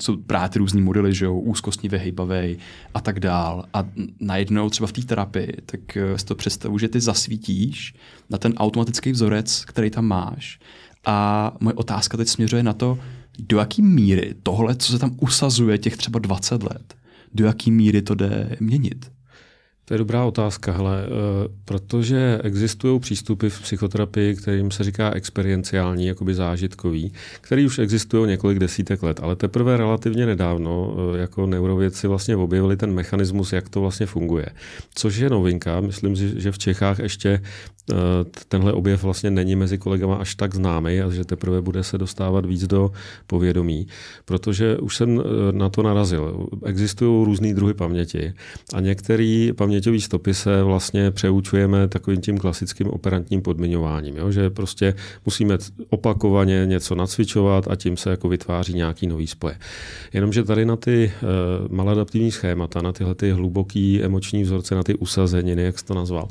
jsou právě různý modely, že jo, úzkostní vyhejbavý a tak dál. A najednou třeba v té terapii, tak uh, si to představu, že ty zasvítíš na ten automatický vzorec, který tam máš. A moje otázka teď směřuje na to, do jaký míry tohle, co se tam usazuje těch třeba 20 let, do jaký míry to jde měnit? To je dobrá otázka, hele, eh, protože existují přístupy v psychoterapii, kterým se říká experienciální, jakoby zážitkový, který už existují několik desítek let, ale teprve relativně nedávno eh, jako neurovědci vlastně objevili ten mechanismus, jak to vlastně funguje. Což je novinka, myslím si, že v Čechách ještě eh, tenhle objev vlastně není mezi kolegama až tak známý a že teprve bude se dostávat víc do povědomí, protože už jsem na to narazil. Existují různé druhy paměti a některé paměti paměťové stopy se vlastně přeučujeme takovým tím klasickým operantním podmiňováním, jo? že prostě musíme opakovaně něco nacvičovat a tím se jako vytváří nějaký nový spoje. Jenomže tady na ty uh, maladaptivní schémata, na tyhle ty hluboký emoční vzorce, na ty usazeniny, jak jsi to nazval,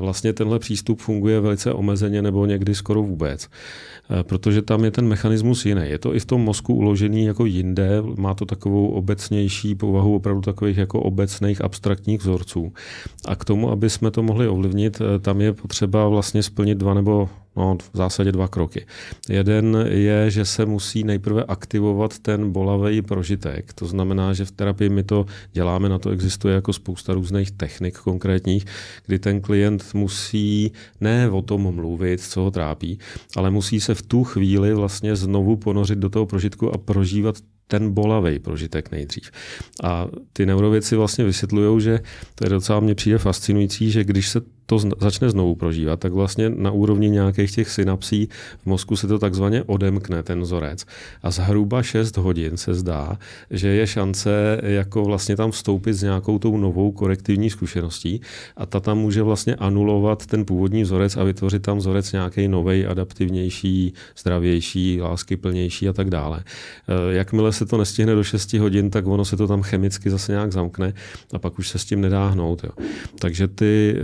vlastně tenhle přístup funguje velice omezeně nebo někdy skoro vůbec. Eh, protože tam je ten mechanismus jiný. Je to i v tom mozku uložený jako jinde, má to takovou obecnější povahu opravdu takových jako obecných abstraktních vzorců. A k tomu, aby jsme to mohli ovlivnit, eh, tam je potřeba vlastně splnit dva nebo No, v zásadě dva kroky. Jeden je, že se musí nejprve aktivovat ten bolavý prožitek. To znamená, že v terapii my to děláme, na to existuje jako spousta různých technik konkrétních, kdy ten klient musí ne o tom mluvit, co ho trápí, ale musí se v tu chvíli vlastně znovu ponořit do toho prožitku a prožívat ten bolavý prožitek nejdřív. A ty neurověci vlastně vysvětlují, že to je docela mně přijde fascinující, že když se to začne znovu prožívat, tak vlastně na úrovni nějakých těch synapsí v mozku se to takzvaně odemkne, ten vzorec. A zhruba 6 hodin se zdá, že je šance jako vlastně tam vstoupit s nějakou tou novou korektivní zkušeností a ta tam může vlastně anulovat ten původní vzorec a vytvořit tam vzorec nějaký nový, adaptivnější, zdravější, láskyplnější a tak dále. E, jakmile se to nestihne do 6 hodin, tak ono se to tam chemicky zase nějak zamkne a pak už se s tím nedá hnout. Jo. Takže ty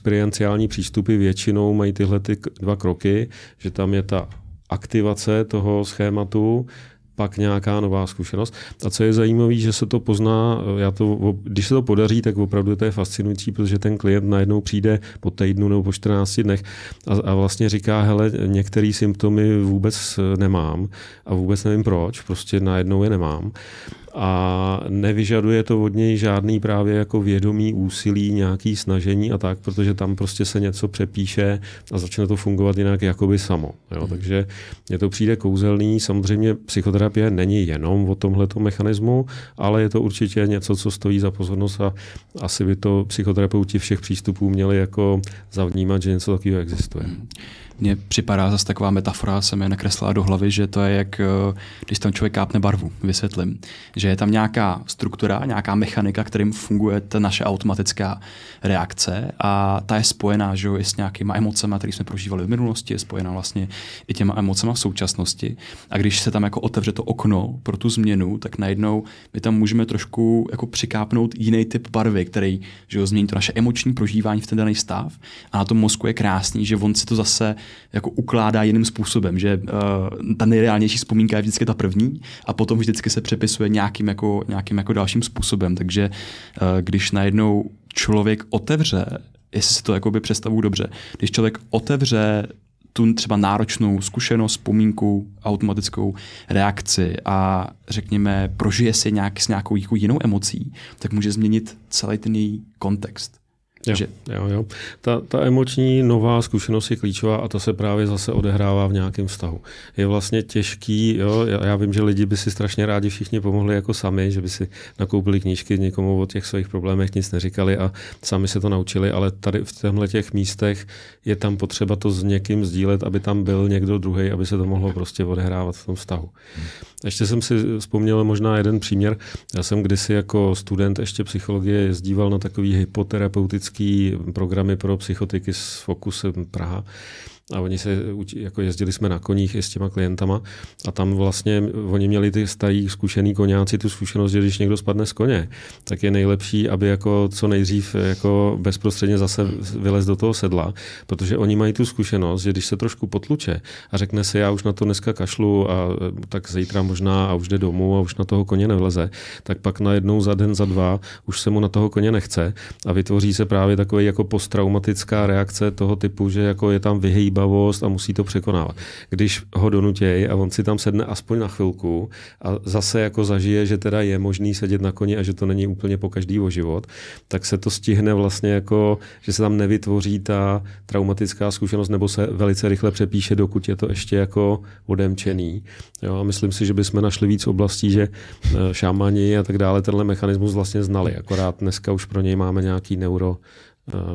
experienciální přístupy většinou mají tyhle ty dva kroky, že tam je ta aktivace toho schématu, pak nějaká nová zkušenost. A co je zajímavé, že se to pozná, já to, když se to podaří, tak opravdu to je fascinující, protože ten klient najednou přijde po týdnu nebo po 14 dnech a, a vlastně říká, hele, některé symptomy vůbec nemám a vůbec nevím proč, prostě najednou je nemám a nevyžaduje to od něj žádný právě jako vědomý úsilí, nějaký snažení a tak, protože tam prostě se něco přepíše a začne to fungovat jinak jakoby samo. Jo? Hmm. Takže mně to přijde kouzelný. Samozřejmě psychoterapie není jenom o tomhleto mechanismu, ale je to určitě něco, co stojí za pozornost a asi by to psychoterapeuti všech přístupů měli jako zavnímat, že něco takového existuje. Hmm mně připadá zase taková metafora, se mi nakreslila do hlavy, že to je jak, eh, když tam člověk kápne barvu, vysvětlím. Že je tam nějaká struktura, nějaká mechanika, kterým funguje ta naše automatická reakce a ta je spojená že jo, i s nějakýma emocemi, které jsme prožívali v minulosti, je spojená vlastně i těma emocema v současnosti. A když se tam jako otevře to okno pro tu změnu, tak najednou my tam můžeme trošku jako přikápnout jiný typ barvy, který že jo, změní to naše emoční prožívání v ten daný stav. A na tom mozku je krásný, že on si to zase jako ukládá jiným způsobem, že uh, ta nejreálnější vzpomínka je vždycky ta první a potom vždycky se přepisuje nějakým jako, nějakým jako dalším způsobem. Takže uh, když najednou člověk otevře, jestli si to jakoby představuju dobře, když člověk otevře tu třeba náročnou zkušenost, vzpomínku, automatickou reakci a řekněme prožije si nějak s nějakou jako jinou emocí, tak může změnit celý ten její kontext. Jo, že... jo, jo. Ta, ta emoční nová zkušenost je klíčová a to se právě zase odehrává v nějakém vztahu. Je vlastně těžký, jo, já vím, že lidi by si strašně rádi všichni pomohli jako sami, že by si nakoupili knížky, někomu o těch svých problémech nic neříkali a sami se to naučili, ale tady v těchto těch místech je tam potřeba to s někým sdílet, aby tam byl někdo druhý, aby se to mohlo prostě odehrávat v tom vztahu. Hmm. Ještě jsem si vzpomněl možná jeden příměr. Já jsem kdysi jako student ještě psychologie jezdíval na takový hypoterapeutický programy pro psychotiky s fokusem Praha a oni se, jako jezdili jsme na koních i s těma klientama a tam vlastně oni měli ty starý zkušený koněci tu zkušenost, že když někdo spadne z koně, tak je nejlepší, aby jako co nejdřív jako bezprostředně zase vylez do toho sedla, protože oni mají tu zkušenost, že když se trošku potluče a řekne si, já už na to dneska kašlu a tak zítra možná a už jde domů a už na toho koně nevleze, tak pak najednou za den, za dva už se mu na toho koně nechce a vytvoří se právě takový jako posttraumatická reakce toho typu, že jako je tam vyhýba vyhýbavost a musí to překonávat. Když ho donutějí a on si tam sedne aspoň na chvilku a zase jako zažije, že teda je možný sedět na koni a že to není úplně po každý o život, tak se to stihne vlastně jako, že se tam nevytvoří ta traumatická zkušenost nebo se velice rychle přepíše, dokud je to ještě jako odemčený. Jo, a myslím si, že bychom našli víc oblastí, že eh, šámani a tak dále tenhle mechanismus vlastně znali, akorát dneska už pro něj máme nějaký neuro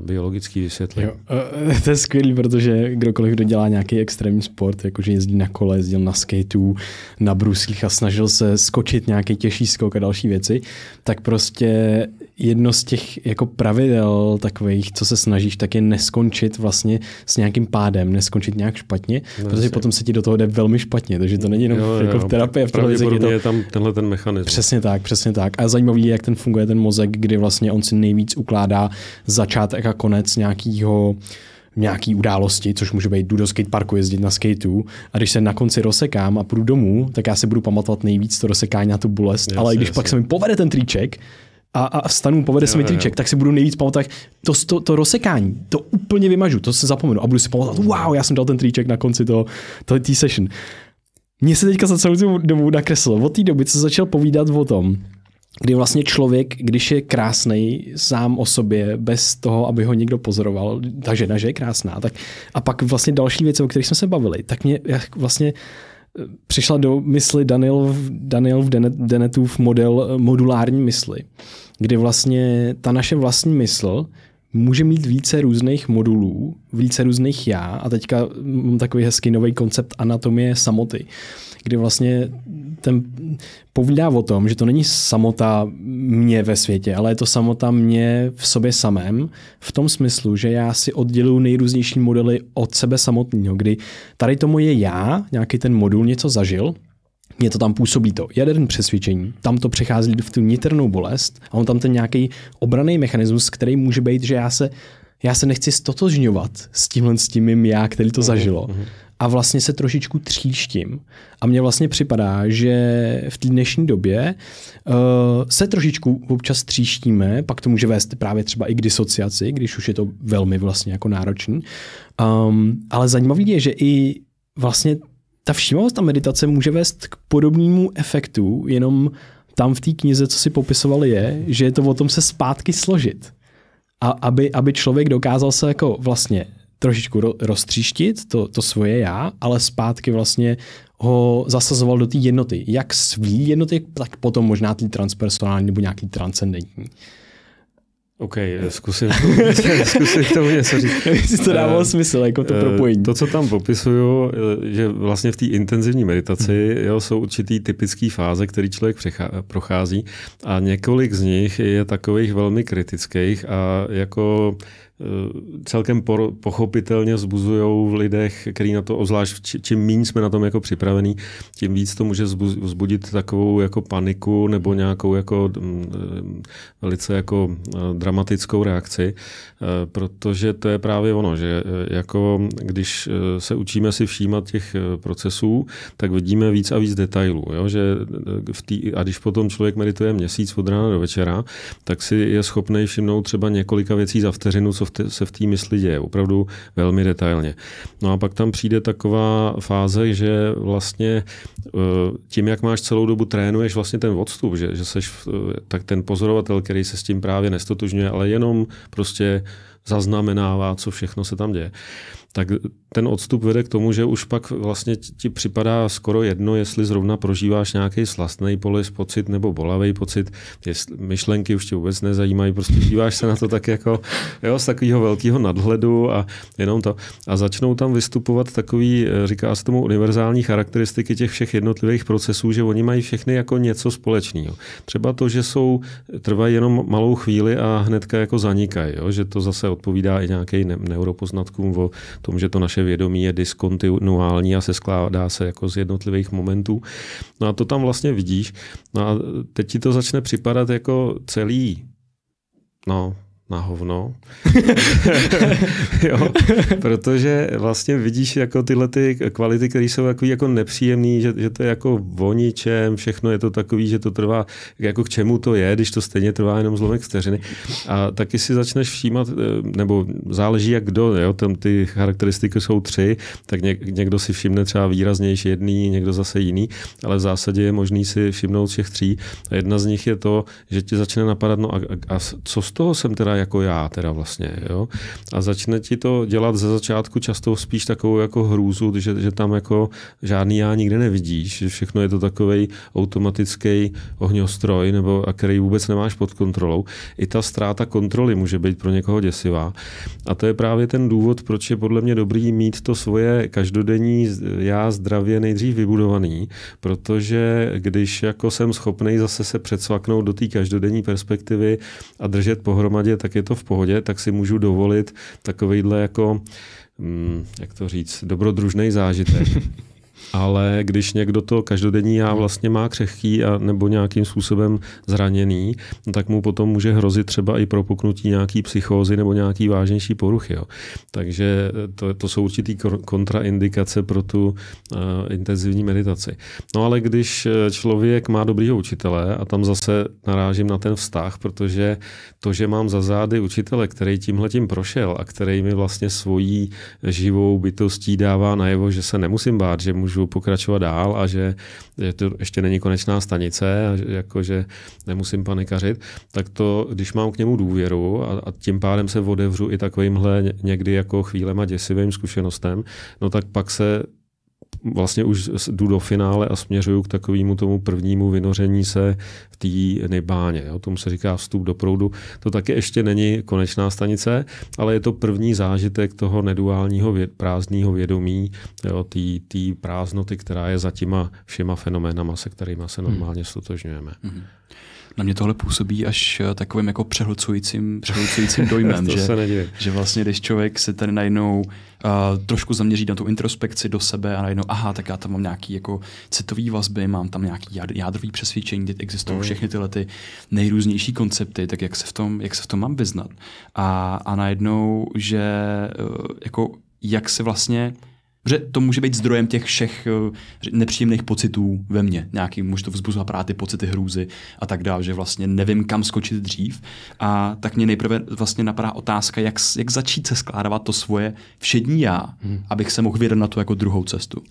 biologický vysvětlení. Jo, eh, to je skvělý, protože kdokoliv, kdo dělá nějaký extrémní sport, jakože jezdí na kole, jezdil na skateu, na bruslích a snažil se skočit nějaký těžší skok a další věci, tak prostě jedno z těch jako pravidel takových, co se snažíš, tak je neskončit vlastně s nějakým pádem, neskončit nějak špatně, no, protože potom se ti do toho jde velmi špatně, takže to není jenom jo, jako jo, v terapii. V je, to... je tam tenhle ten mechanismus. Přesně tak, přesně tak. A zajímavý je, jak ten funguje ten mozek, kdy vlastně on si nejvíc ukládá začátek a konec nějakého nějaký události, což může být jdu do skateparku, jezdit na skateu a když se na konci rozsekám a půjdu domů, tak já si budu pamatovat nejvíc to rozsekání na tu bolest, jasně, ale když jasně. pak se mi povede ten triček, a, a vstanu, povede jo, se mi triček, tak si budu nejvíc pamatovat, to, to, to rozsekání, to úplně vymažu, to se zapomenu a budu si pamatovat, wow, já jsem dal ten triček na konci toho, tý session. Mně se teďka za celou tu dobu nakreslilo. Od té doby, co začal povídat o tom, kdy vlastně člověk, když je krásný sám o sobě, bez toho, aby ho někdo pozoroval, ta žena, že je krásná, tak a pak vlastně další věci, o kterých jsme se bavili, tak mě vlastně přišla do mysli Daniel, Daniel v Denetův model eh, modulární mysli, kdy vlastně ta naše vlastní mysl může mít více různých modulů, více různých já a teďka mám takový hezký nový koncept anatomie samoty, kdy vlastně ten povídá o tom, že to není samota mě ve světě, ale je to samota mě v sobě samém, v tom smyslu, že já si odděluji nejrůznější modely od sebe samotného, kdy tady to moje já, nějaký ten modul něco zažil, mě to tam působí to jaderné přesvědčení, tam to přechází v tu niternou bolest a on tam ten nějaký obraný mechanismus, který může být, že já se, já se nechci stotožňovat s tímhle s tím já, který to mhm, zažilo. Uh-huh a vlastně se trošičku tříštím. A mně vlastně připadá, že v té dnešní době uh, se trošičku občas tříštíme, pak to může vést právě třeba i k disociaci, když už je to velmi vlastně jako náročný. Um, ale zajímavý je, že i vlastně ta všímavost a meditace může vést k podobnému efektu, jenom tam v té knize, co si popisovali, je, že je to o tom se zpátky složit. A aby, aby člověk dokázal se jako vlastně trošičku roztříštit to, to svoje já, ale zpátky vlastně ho zasazoval do té jednoty. Jak svý jednoty, tak potom možná ty transpersonální nebo nějaký transcendentní. OK, zkusím, zkusím tomu něco říct. Jestli to dávalo uh, smysl, jako to propojení. To, co tam popisuju, že vlastně v té intenzivní meditaci jo, jsou určitý typické fáze, které člověk prochází a několik z nich je takových velmi kritických a jako Eh, celkem pochopitelně vzbuzují v lidech, který na to, ozvlášť čím méně jsme na tom jako připravení, tím víc to může vzbudit takovou jako paniku nebo nějakou jako mm, eh, velice jako eh, dramatickou reakci, protože to je právě ono, že jako když se učíme si všímat těch procesů, tak vidíme víc a víc detailů, jo? že v tý, a když potom člověk medituje měsíc od rána do večera, tak si je schopný všimnout třeba několika věcí za vteřinu, co se v té mysli děje, opravdu velmi detailně. No a pak tam přijde taková fáze, že vlastně eh, tím, jak máš celou dobu trénuješ vlastně ten odstup, že, že seš eh, tak ten pozorovatel, který se s tím právě nestotožňuje, ale jenom prostě zaznamenává, co všechno se tam děje, tak ten odstup vede k tomu, že už pak vlastně ti připadá skoro jedno, jestli zrovna prožíváš nějaký slastný polis pocit nebo bolavý pocit, jestli myšlenky už tě vůbec nezajímají, prostě díváš se na to tak jako jo, z takového velkého nadhledu a jenom to. A začnou tam vystupovat takový, eh, říká se tomu univerzální charakteristiky těch všech jednotlivých procesů, že oni mají všechny jako něco společného. Třeba to, že jsou, trvají jenom malou chvíli a hnedka jako zanikají, jo? že to zase odpovídá i nějaký neuropoznatkům o tom, že to naše vědomí je diskontinuální a se skládá se jako z jednotlivých momentů. No a to tam vlastně vidíš. No a teď ti to začne připadat jako celý, no, na hovno. jo, protože vlastně vidíš jako tyhle ty kvality, které jsou jako, jako nepříjemné, že, že to je jako voničem, všechno je to takový, že to trvá, jako k čemu to je, když to stejně trvá jenom zlomek vteřiny. A taky si začneš všímat, eh, nebo záleží jak kdo, jo, tam ty charakteristiky jsou tři, tak někdo si všimne třeba výraznější jedný, někdo zase jiný, ale v zásadě je možný si všimnout všech tří. A jedna z nich je to, že ti začne napadat, no a, a co z toho jsem teda jako já teda vlastně, jo? A začne ti to dělat ze začátku často spíš takovou jako hrůzu, že, že tam jako žádný já nikde nevidíš, že všechno je to takový automatický ohňostroj, nebo a který vůbec nemáš pod kontrolou. I ta ztráta kontroly může být pro někoho děsivá. A to je právě ten důvod, proč je podle mě dobrý mít to svoje každodenní já zdravě nejdřív vybudovaný, protože když jako jsem schopný zase se předsvaknout do té každodenní perspektivy a držet pohromadě, tak je to v pohodě, tak si můžu dovolit takovýhle jako, hm, jak to říct, dobrodružný zážitek. Ale když někdo to každodenní já vlastně má křehký a nebo nějakým způsobem zraněný, no tak mu potom může hrozit třeba i propuknutí nějaký psychózy nebo nějaký vážnější poruchy. Jo. Takže to, to jsou určitý kontraindikace pro tu uh, intenzivní meditaci. No ale když člověk má dobrýho učitele, a tam zase narážím na ten vztah, protože to, že mám za zády učitele, který tímhletím prošel a který mi vlastně svojí živou bytostí dává najevo, že se nemusím bát, že můžu můžu pokračovat dál a že, že to ještě není konečná stanice a že, jako, že nemusím panikařit, tak to, když mám k němu důvěru a, a tím pádem se odevřu i takovýmhle někdy jako chvílema děsivým zkušenostem, no tak pak se vlastně už jdu do finále a směřuju k takovému tomu prvnímu vynoření se v té nybáně. Jo. Tomu se říká vstup do proudu. To taky ještě není konečná stanice, ale je to první zážitek toho neduálního věd, prázdného vědomí, té prázdnoty, která je za těma všema fenoménama, se kterými se hmm. normálně stotožňujeme. Hmm. Na mě tohle působí až eh, takovým jako přehlcujícím, přehlcujícím dojmem, že, že vlastně když člověk se tady najednou uh, trošku zaměří na tu introspekci do sebe a najednou, aha, tak já tam mám nějaký jako citový vazby, mám tam nějaký jádrový přesvědčení, kde existují mm. všechny tyhle ty nejrůznější koncepty, tak jak se v tom, jak se v tom mám vyznat. A, a najednou, že uh, jako jak se vlastně Protože to může být zdrojem těch všech eh, nepříjemných pocitů ve mně. Nějaký, může to vzbuzovat právě ty pocity hrůzy a tak dále, že vlastně nevím, kam skočit dřív. A tak mě nejprve vlastně napadá otázka, jak, jak začít se skládávat to svoje všední já, hmm. abych se mohl vydat na to jako druhou cestu.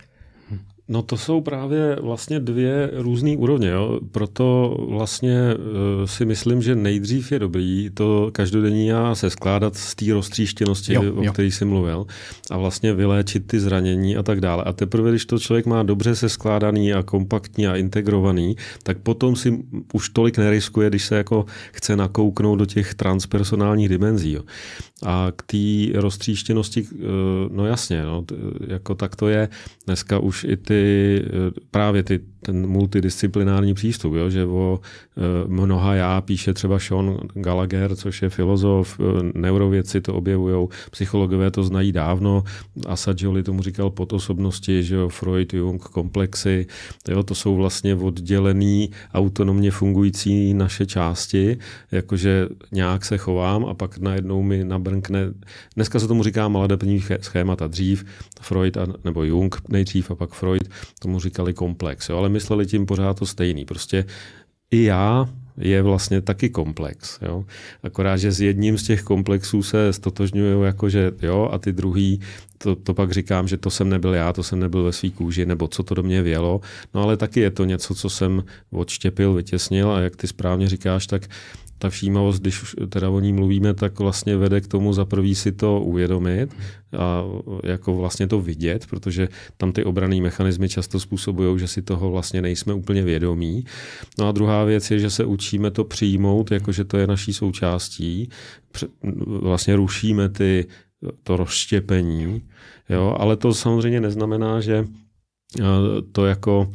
No to jsou právě vlastně dvě různé úrovně. Jo? Proto vlastně uh, si myslím, že nejdřív je dobrý to každodenní já se skládat z té roztříštěnosti, jo, o které jsi mluvil, a vlastně vyléčit ty zranění a tak dále. A teprve, když to člověk má dobře se skládaný a kompaktní a integrovaný, tak potom si už tolik neriskuje, když se jako chce nakouknout do těch transpersonálních dimenzí. Jo? A k té roztříštěnosti, uh, no jasně, no, jako tak to je. Dneska už i ty ty, eh, právě ty, ten multidisciplinární přístup, jo, že o e, mnoha já píše třeba Sean Gallagher, což je filozof, e, neurovědci to objevují, psychologové to znají dávno, Assagioli tomu říkal podosobnosti, že jo, Freud, Jung, komplexy, jo, to jsou vlastně oddělený, autonomně fungující naše části, jakože nějak se chovám a pak najednou mi nabrnkne, dneska se tomu říká maladepní schémata, dřív Freud a, nebo Jung nejdřív a pak Freud tomu říkali komplex, jo, ale mysleli tím pořád to stejný. Prostě i já je vlastně taky komplex. Jo? Akorát, že s jedním z těch komplexů se stotožňuju jako, že jo, a ty druhý, to, to pak říkám, že to jsem nebyl já, to jsem nebyl ve svý kůži, nebo co to do mě vělo. No ale taky je to něco, co jsem odštěpil, vytěsnil a jak ty správně říkáš, tak ta všímavost, když teda o ní mluvíme, tak vlastně vede k tomu za prvý si to uvědomit a jako vlastně to vidět, protože tam ty obrané mechanismy často způsobují, že si toho vlastně nejsme úplně vědomí. No a druhá věc je, že se učíme to přijmout, jakože to je naší součástí. Vlastně rušíme ty, to rozštěpení, jo, ale to samozřejmě neznamená, že to jako,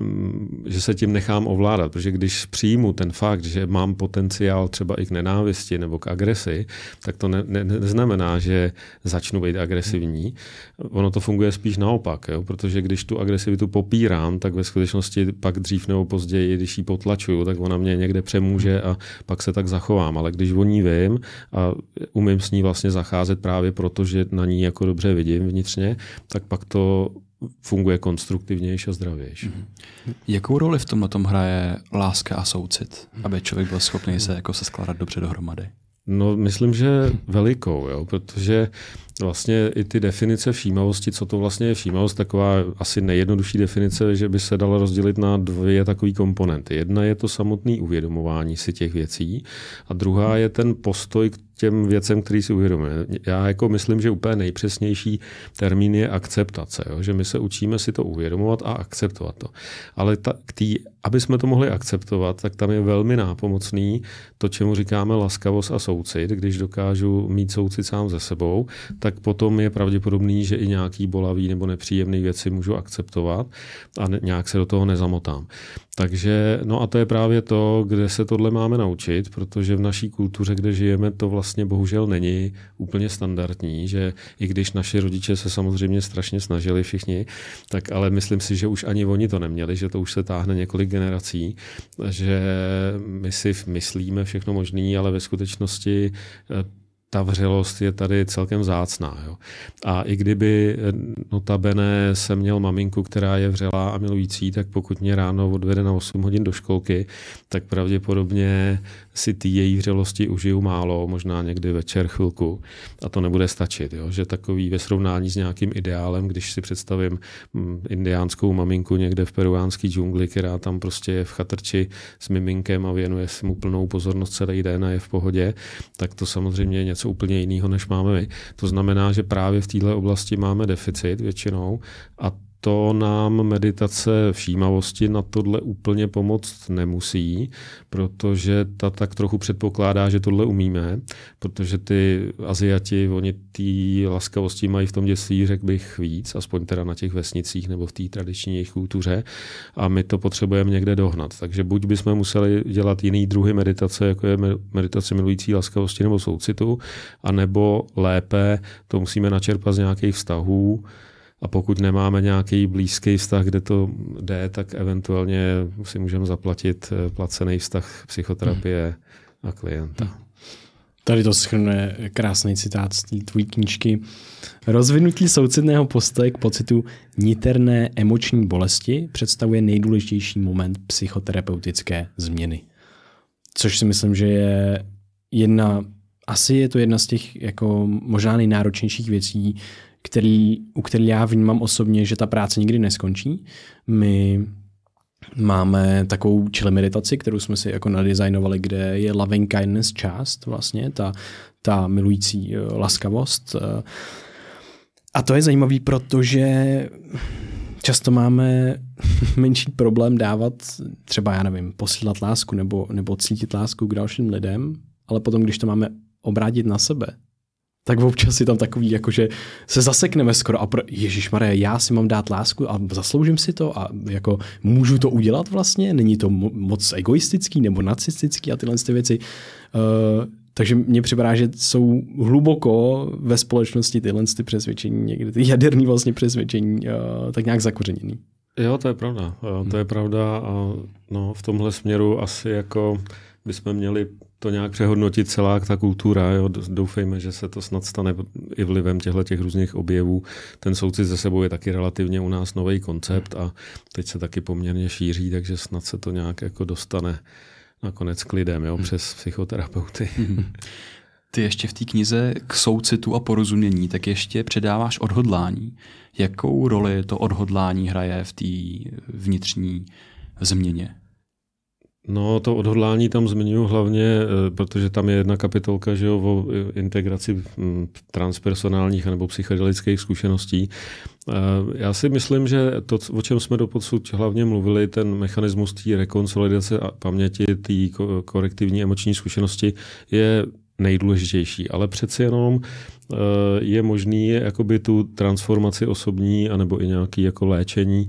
mm, že se tím nechám ovládat, protože když přijmu ten fakt, že mám potenciál třeba i k nenávisti nebo k agresi, tak to ne, ne, neznamená, že začnu být agresivní. Ono to funguje spíš naopak, jo? protože když tu agresivitu popírám, tak ve skutečnosti pak dřív nebo později, když ji potlačuju, tak ona mě někde přemůže a pak se tak zachovám. Ale když o ní vím a umím s ní vlastně zacházet právě proto, že na ní jako dobře vidím vnitřně, tak pak to funguje konstruktivnější a zdravější. Mm-hmm. Jakou roli v tomhle tom hraje láska a soucit, aby člověk byl schopný se jako se skládat dobře dohromady? No, myslím, že velikou, jo, protože vlastně i ty definice všímavosti, co to vlastně je všímavost, taková asi nejjednodušší definice, že by se dala rozdělit na dvě takové komponenty. Jedna je to samotné uvědomování si těch věcí a druhá je ten postoj k těm věcem, který si uvědomuje. Já jako myslím, že úplně nejpřesnější termín je akceptace, jo? že my se učíme si to uvědomovat a akceptovat to. Ale ta, k tý, aby jsme to mohli akceptovat, tak tam je velmi nápomocný to, čemu říkáme laskavost a soucit. Když dokážu mít soucit sám ze sebou, tak potom je pravděpodobný, že i nějaký bolavý nebo nepříjemný věci můžu akceptovat a nějak se do toho nezamotám. Takže, no a to je právě to, kde se tohle máme naučit, protože v naší kultuře, kde žijeme, to vlastně bohužel není úplně standardní, že i když naši rodiče se samozřejmě strašně snažili všichni, tak ale myslím si, že už ani oni to neměli, že to už se táhne několik generací, že my si myslíme všechno možné, ale ve skutečnosti eh, ta vřelost je tady celkem zácná. Jo. A i kdyby eh, notabene jsem měl maminku, která je vřelá a milující, tak pokud mě ráno odvede na 8 hodin do školky, tak pravděpodobně si ty její vřelosti užiju málo, možná někdy večer chvilku a to nebude stačit. Jo? Že takový ve srovnání s nějakým ideálem, když si představím mm, indiánskou maminku někde v peruánské džungli, která tam prostě je v chatrči s miminkem a věnuje si mu plnou pozornost celý den a je v pohodě, tak to samozřejmě je něco úplně jiného, než máme my. To znamená, že právě v této oblasti máme deficit většinou a to nám meditace všímavosti na tohle úplně pomoct nemusí, protože ta tak trochu předpokládá, že tohle umíme, protože ty Aziati, oni té laskavosti mají v tom dětství, řekl bych, víc, aspoň teda na těch vesnicích nebo v té tradiční jejich kultuře a my to potřebujeme někde dohnat. Takže buď bychom museli dělat jiný druhy meditace, jako je meditace milující laskavosti nebo soucitu, anebo lépe to musíme načerpat z nějakých vztahů, a pokud nemáme nějaký blízký vztah, kde to jde, tak eventuálně si můžeme zaplatit eh, placený vztah psychoterapie a klienta. Hmm. Tady to schrnuje krásný citát z té tvojí knížky. Rozvinutí soucitného postoje k pocitu niterné emoční bolesti představuje nejdůležitější moment psychoterapeutické změny. Což si myslím, že je jedna, asi je to jedna z těch jako možná nejnáročnějších věcí, který, u který já vnímám osobně, že ta práce nikdy neskončí. My máme takovou chill meditaci, kterou jsme si jako nadizajnovali, kde je loving kindness část vlastně, ta, ta milující uh, laskavost. Uh, a to je zajímavé, protože často máme menší problém dávat třeba, já nevím, posílat lásku nebo, nebo cítit lásku k dalším lidem, ale potom, když to máme obrátit na sebe, tak občas je tam takový, jako že se zasekneme skoro a pro, Ježíš Marie, já si mám dát lásku a zasloužím si to a jako můžu to udělat vlastně, není to moc egoistický nebo nacistický a tyhle ty věci. Uh, takže mně připadá, že jsou hluboko ve společnosti tyhle ty přesvědčení, někdy ty jaderní vlastně přesvědčení, uh, tak nějak zakořeněný. Jo, to je pravda. Jo, to je pravda a no, v tomhle směru asi jako bychom měli to nějak přehodnotit celá ta kultura. Jo. Doufejme, že se to snad stane i vlivem těchto těch různých objevů. Ten soucit ze sebou je taky relativně u nás nový koncept a teď se taky poměrně šíří, takže snad se to nějak jako dostane nakonec k lidem jo, přes psychoterapeuty. Ty ještě v té knize k soucitu a porozumění, tak ještě předáváš odhodlání. Jakou roli to odhodlání hraje v té vnitřní změně? No, to odhodlání tam zmiňuji hlavně, eh, protože tam je jedna kapitolka že jo, o integraci hm, transpersonálních nebo psychedelických zkušeností. Eh, já si myslím, že to, o čem jsme doposud hlavně mluvili, ten mechanismus té rekonsolidace a paměti, té korektivní emoční zkušenosti, je nejdůležitější, ale přeci jenom je možný jakoby tu transformaci osobní anebo i nějaký jako léčení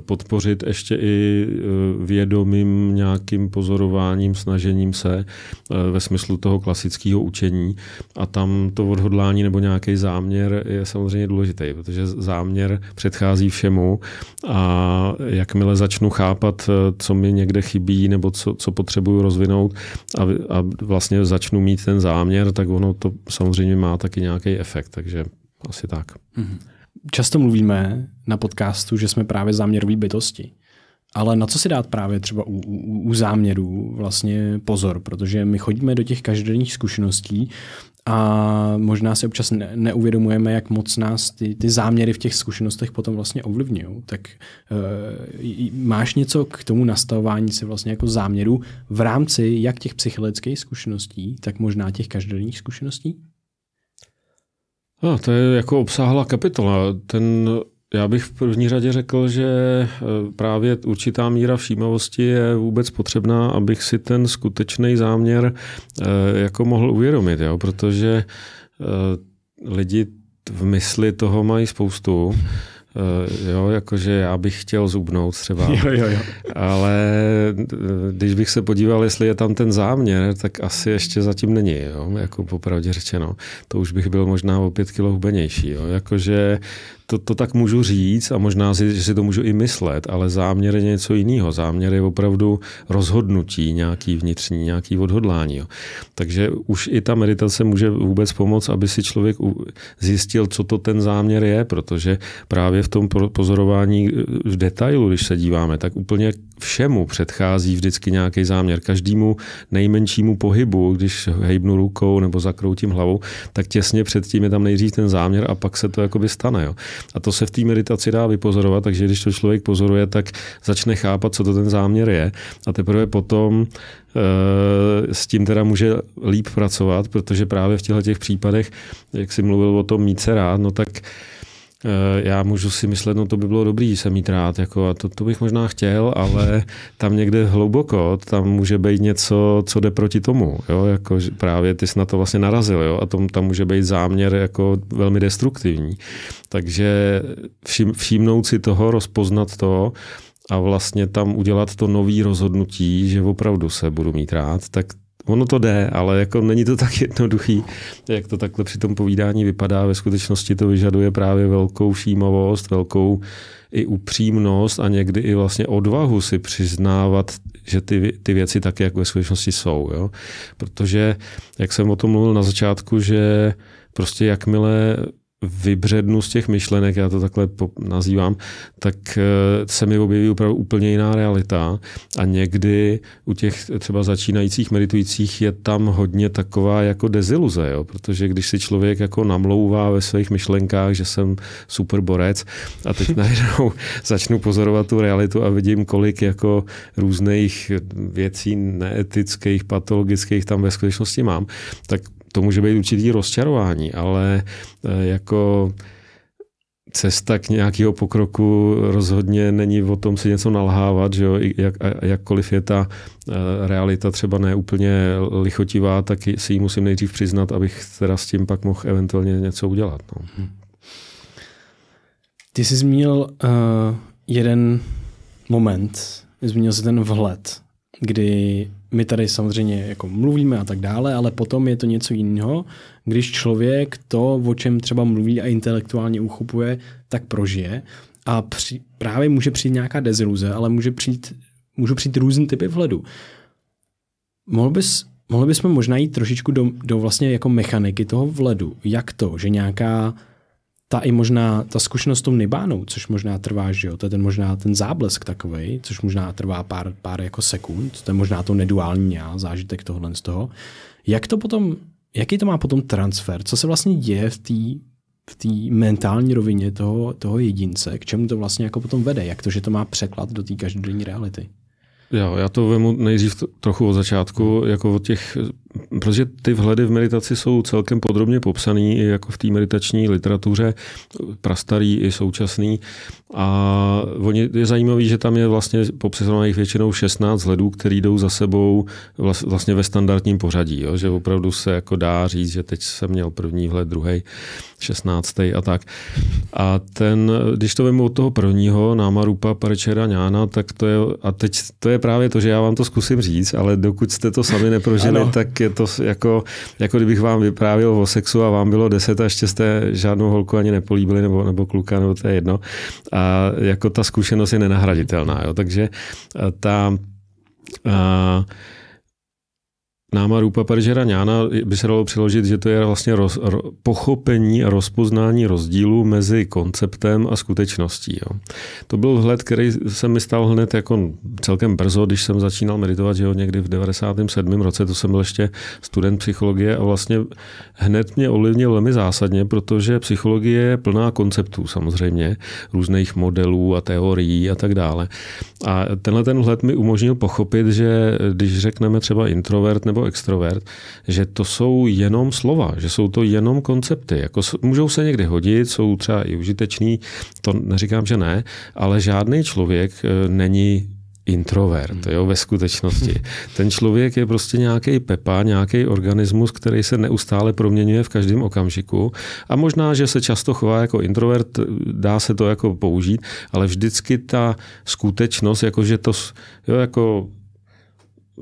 podpořit ještě i vědomým nějakým pozorováním, snažením se ve smyslu toho klasického učení. A tam to odhodlání nebo nějaký záměr je samozřejmě důležitý, protože záměr předchází všemu. A jakmile začnu chápat, co mi někde chybí nebo co, co potřebuju rozvinout a, a vlastně začnu mít ten záměr, tak ono to samozřejmě má taky nějaký efekt, takže asi tak. Často mluvíme na podcastu, že jsme právě záměrový bytosti. Ale na co si dát právě třeba u, u, u záměrů vlastně pozor, protože my chodíme do těch každodenních zkušeností a možná si občas ne, neuvědomujeme, jak moc nás ty, ty záměry v těch zkušenostech potom vlastně ovlivňují. Tak uh, máš něco k tomu nastavování si vlastně jako záměru v rámci jak těch psychologických zkušeností, tak možná těch každodenních zkušeností? No, to je jako obsáhlá kapitola. Ten já bych v první řadě řekl, že eh, právě určitá míra všímavosti je vůbec potřebná, abych si ten skutečný záměr eh, jako mohl uvědomit, jo? protože eh, lidi v mysli toho mají spoustu Uh, jo, jakože já bych chtěl zubnout třeba. Jo, jo, jo. Ale když bych se podíval, jestli je tam ten záměr, tak asi ještě zatím není, jo, jako popravdě řečeno. To už bych byl možná o pět kilo hubenější, jo. Jakože to, to tak můžu říct a možná si, že si to můžu i myslet, ale záměr je něco jiného. Záměr je opravdu rozhodnutí, nějaký vnitřní, nějaký odhodlání. Jo. Takže už i ta meditace může vůbec pomoct, aby si člověk zjistil, co to ten záměr je, protože právě v tom pozorování v detailu, když se díváme, tak úplně všemu předchází vždycky nějaký záměr. Každému nejmenšímu pohybu, když hejbnu rukou nebo zakroutím hlavou, tak těsně předtím je tam nejdřív ten záměr a pak se to jakoby stane. Jo. A to se v té meditaci dá vypozorovat, takže když to člověk pozoruje, tak začne chápat, co to ten záměr je. A teprve potom eh, s tím teda může líp pracovat, protože právě v těchto těch případech, jak jsi mluvil o tom mít se rád, no tak já můžu si myslet, no to by bylo dobrý se mít rád, jako a to, to bych možná chtěl, ale tam někde hluboko, tam může být něco, co jde proti tomu, jo, jako právě ty jsi na to vlastně narazil, jo, a tom, tam může být záměr jako velmi destruktivní. Takže všim, všimnout si toho, rozpoznat to a vlastně tam udělat to nový rozhodnutí, že opravdu se budu mít rád, tak Ono to jde, ale jako není to tak jednoduchý, jak to takhle při tom povídání vypadá. Ve skutečnosti to vyžaduje právě velkou všímavost, velkou i upřímnost a někdy i vlastně odvahu si přiznávat, že ty, ty věci tak, jak ve skutečnosti jsou. Jo? Protože, jak jsem o tom mluvil na začátku, že prostě jakmile vybřednu z těch myšlenek, já to takhle nazývám, tak eh, se mi objeví opravdu úplně jiná realita a někdy u těch třeba začínajících meditujících je tam hodně taková jako deziluze, jo? protože když si člověk jako namlouvá ve svých myšlenkách, že jsem super borec a teď najednou začnu pozorovat tu realitu a vidím, kolik jako různých věcí neetických, patologických tam ve skutečnosti mám, tak to může být určitý rozčarování, ale eh, jako cesta k nějakého pokroku rozhodně není o tom si něco nalhávat, že jo? Jak, jakkoliv je ta eh, realita třeba neúplně lichotivá, tak si ji musím nejdřív přiznat, abych teda s tím pak mohl eventuálně něco udělat. No. Ty jsi zmínil uh, jeden moment, zmínil jsi ten vhled, kdy my tady samozřejmě jako mluvíme a tak dále, ale potom je to něco jiného, když člověk to, o čem třeba mluví a intelektuálně uchopuje, tak prožije a při, právě může přijít nějaká deziluze, ale může přijít, můžou přijít různý typy vhledu. Mohl bys, mohli bychom možná jít trošičku do, do vlastně jako mechaniky toho vledu. Jak to, že nějaká ta i možná ta zkušenost s tou nibánou, což možná trvá, že jo, to je ten možná ten záblesk takový, což možná trvá pár, pár jako sekund, to je možná to neduální já, zážitek tohohle z toho. Jak to potom, jaký to má potom transfer? Co se vlastně děje v té v té mentální rovině toho, toho jedince, k čemu to vlastně jako potom vede? Jak to, že to má překlad do té každodenní reality? Jo, já to vemu nejdřív trochu od začátku, jako od těch protože ty vhledy v meditaci jsou celkem podrobně popsané i jako v té meditační literatuře, prastarý i současný. A oni, je zajímavé, že tam je vlastně popsanováno většinou 16 hledů, které jdou za sebou vlastně ve standardním pořadí. Jo? Že opravdu se jako dá říct, že teď jsem měl první vhled, druhý, 16. a tak. A ten, když to vemu od toho prvního, Náma Rupa Parečera Ňána, tak to je, a teď to je právě to, že já vám to zkusím říct, ale dokud jste to sami neprožili, ano. tak je to jako, jako kdybych vám vyprávěl o sexu a vám bylo deset a ještě jste žádnou holku ani nepolíbili nebo, nebo kluka, nebo to je jedno. A jako ta zkušenost je nenahraditelná. Jo? Takže ta a, Náma Rupa Paržera Ňána by se dalo přiložit, že to je vlastně roz, ro, pochopení a rozpoznání rozdílu mezi konceptem a skutečností. Jo. To byl vhled, který se mi stal hned jako celkem brzo, když jsem začínal meditovat, že jo, někdy v 97. roce, to jsem byl ještě student psychologie a vlastně hned mě ovlivnil velmi zásadně, protože psychologie je plná konceptů samozřejmě, různých modelů a teorií a tak dále. A tenhle ten vhled mi umožnil pochopit, že když řekneme třeba introvert nebo extrovert, že to jsou jenom slova, že jsou to jenom koncepty. Jako můžou se někdy hodit, jsou třeba i užitečný, to neříkám, že ne, ale žádný člověk e, není introvert, jo, ve skutečnosti. Ten člověk je prostě nějaký pepa, nějaký organismus, který se neustále proměňuje v každém okamžiku a možná, že se často chová jako introvert, dá se to jako použít, ale vždycky ta skutečnost, jakože to, jo, jako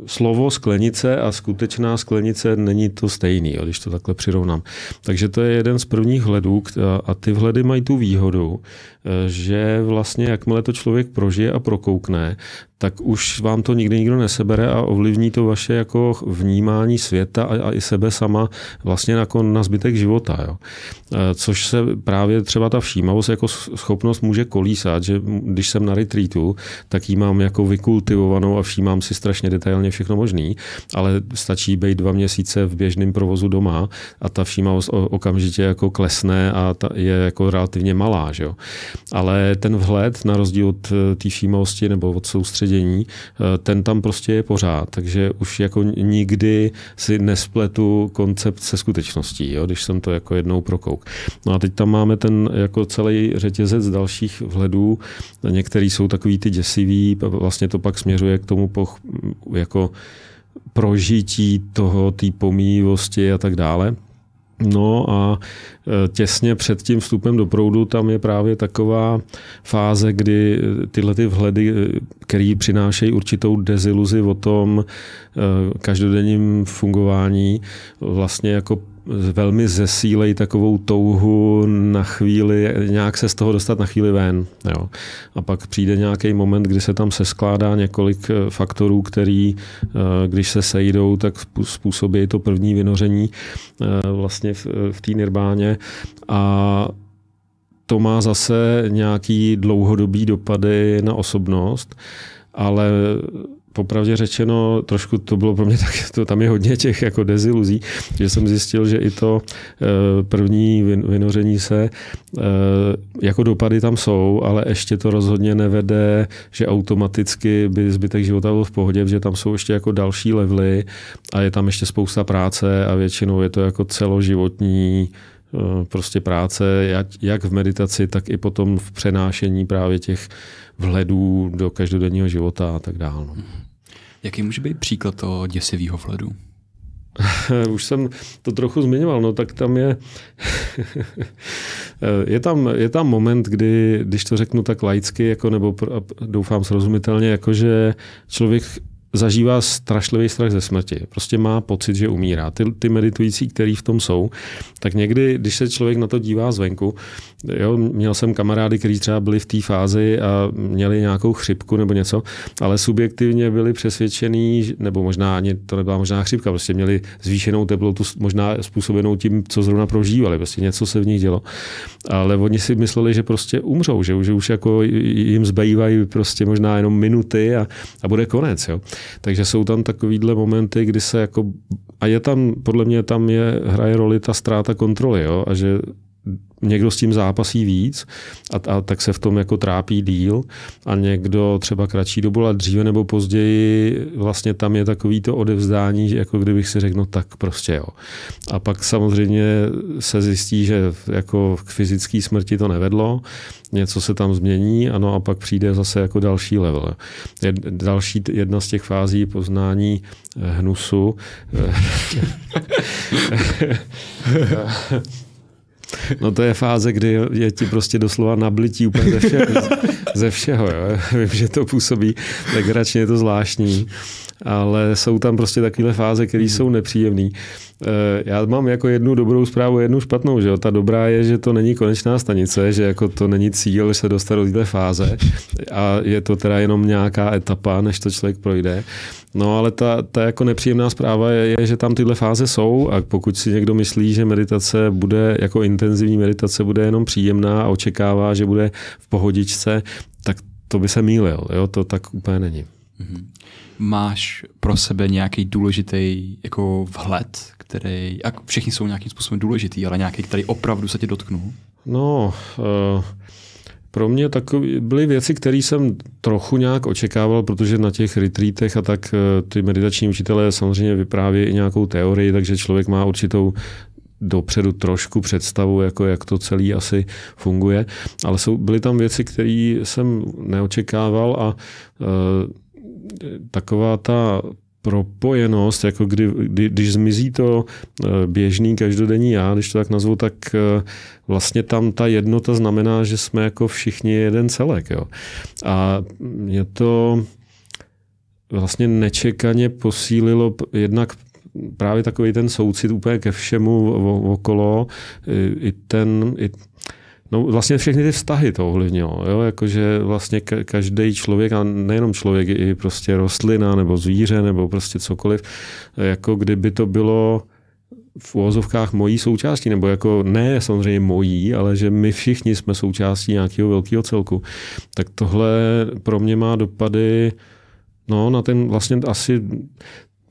slovo sklenice a skutečná sklenice není to stejný, jo, když to takhle přirovnám. Takže to je jeden z prvních hledů a ty vhledy mají tu výhodu, e, že vlastně jakmile to člověk prožije a prokoukne, tak už vám to nikdy nikdo nesebere a ovlivní to vaše jako vnímání světa a, a i sebe sama vlastně jako na zbytek života. Jo. E, což se právě třeba ta všímavost jako schopnost může kolísat, že když jsem na retreatu, tak ji mám jako vykultivovanou a všímám si strašně detailně všechno možný, ale stačí být dva měsíce v běžném provozu doma a ta všímavost okamžitě jako klesne a ta je jako relativně malá. Že jo. Ale ten vhled, na rozdíl od e, té všímavosti nebo od soustředí soustředění, eh, ten tam prostě je pořád, takže už jako nikdy si nespletu koncept se skutečností, jo, když jsem to jako jednou prokouk. No a teď tam máme ten jako celý řetězec dalších vhledů, některý jsou takový ty děsivý, vlastně to pak směřuje k tomu poch, jako prožití toho, té pomíjivosti a tak dále. No a e, těsně před tím vstupem do proudu tam je právě taková fáze, kdy tyhle ty vhledy, e, které přinášejí určitou deziluzi o tom e, každodenním fungování, vlastně jako velmi zesílej takovou touhu na chvíli, nějak se z toho dostat na chvíli ven. Jo. A pak přijde nějaký moment, kdy se tam seskládá několik eh, faktorů, který, eh, když se sejdou, tak způsobí to první vynoření eh, vlastně v, v té nirbáně. A to má zase nějaký dlouhodobý dopady na osobnost, ale popravdě řečeno, trošku to bylo pro mě tak, to, tam je hodně těch jako deziluzí, že jsem zjistil, že i to e, první vynoření se, e, jako dopady tam jsou, ale ještě to rozhodně nevede, že automaticky by zbytek života byl v pohodě, že tam jsou ještě jako další levely a je tam ještě spousta práce a většinou je to jako celoživotní prostě práce, jak, v meditaci, tak i potom v přenášení právě těch vhledů do každodenního života a tak dále. No. Jaký může být příklad toho děsivého vhledu? Už jsem to trochu zmiňoval, no tak tam je, je, tam, je tam moment, kdy, když to řeknu tak laicky, jako, nebo doufám srozumitelně, jako že člověk zažívá strašlivý strach ze smrti. Prostě má pocit, že umírá. Ty, ty meditující, který v tom jsou, tak někdy, když se člověk na to dívá zvenku, jo, měl jsem kamarády, kteří třeba byli v té fázi a měli nějakou chřipku nebo něco, ale subjektivně byli přesvědčení, nebo možná ani to nebyla možná chřipka, prostě měli zvýšenou teplotu, možná způsobenou tím, co zrovna prožívali, prostě něco se v nich dělo. Ale oni si mysleli, že prostě umřou, že, že už jako jim zbývají prostě možná jenom minuty a, a bude konec. Jo. Takže jsou tam takovýhle momenty, kdy se jako, a je tam, podle mě tam je, hraje roli ta ztráta kontroly, jo, a že někdo s tím zápasí víc a, a tak se v tom jako trápí díl a někdo třeba kratší dobu, ale dříve nebo později vlastně tam je takový to odevzdání, jako kdybych si řekl, no tak prostě jo. A pak samozřejmě se zjistí, že jako k fyzické smrti to nevedlo, něco se tam změní, ano, a pak přijde zase jako další level. Je další jedna z těch fází poznání eh, hnusu. No to je fáze, kdy je ti prostě doslova nablití úplně ze všeho. Ze všeho jo. Vím, že to působí legračně, je to zvláštní, ale jsou tam prostě takové fáze, které jsou nepříjemné. Eh, já mám jako jednu dobrou zprávu, jednu špatnou. Že jo? Ta dobrá je, že to není konečná stanice, že jako to není cíl se dostat do této fáze a je to teda jenom nějaká etapa, než to člověk projde. No ale ta, ta jako nepříjemná zpráva je, je, že tam tyhle fáze jsou a pokud si někdo myslí, že meditace bude jako intenzivní meditace bude jenom příjemná a očekává, že bude v pohodičce, tak to by se mýlil. Jo? To tak úplně není. Mm-hmm. Máš pro sebe nějaký důležitý jako vhled, který, a všichni jsou nějakým způsobem důležitý, ale nějaký, který opravdu se tě dotknul? No, uh, pro mě takové byly věci, které jsem trochu nějak očekával, protože na těch retreatech a tak uh, ty meditační učitelé samozřejmě vyprávějí i nějakou teorii, takže člověk má určitou dopředu trošku představu, jako jak to celý asi funguje, ale jsou, byly tam věci, které jsem neočekával a uh, taková ta propojenost, jako kdy, kdy, když zmizí to eh, běžný každodenní já, když to tak nazvu, tak eh, vlastně tam ta jednota znamená, že jsme jako všichni jeden celek. Jo. A mě to vlastně nečekaně posílilo jednak právě takový ten soucit úplně ke všemu okolo, i ten, i No vlastně všechny ty vztahy to ovlivnilo, jo? jakože vlastně každý člověk, a nejenom člověk, i prostě rostlina nebo zvíře nebo prostě cokoliv, jako kdyby to bylo v úvozovkách mojí součástí, nebo jako ne samozřejmě mojí, ale že my všichni jsme součástí nějakého velkého celku. Tak tohle pro mě má dopady no, na ten vlastně asi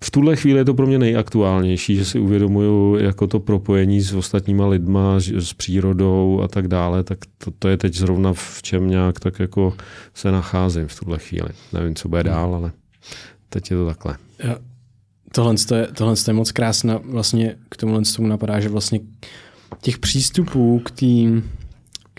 v tuhle chvíli je to pro mě nejaktuálnější, že si uvědomuju jako to propojení s ostatníma lidma, s přírodou a tak dále, tak to, to je teď zrovna v čem nějak tak jako se nacházím v tuhle chvíli. Nevím, co bude dál, ale teď je to takhle. Tohle, je, tohle je moc krásné. Vlastně k tomu napadá, že vlastně těch přístupů k tým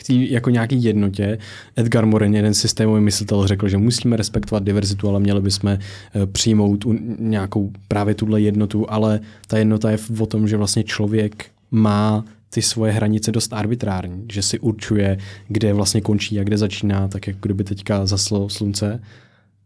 k té jako nějaký jednotě. Edgar Morin, jeden systémový myslitel, řekl, že musíme respektovat diverzitu, ale měli bychom eh, přijmout nějakou právě tuhle jednotu, ale ta jednota je o tom, že vlastně člověk má ty svoje hranice dost arbitrární, že si určuje, kde vlastně končí a kde začíná, tak jako kdyby teďka zaslo slunce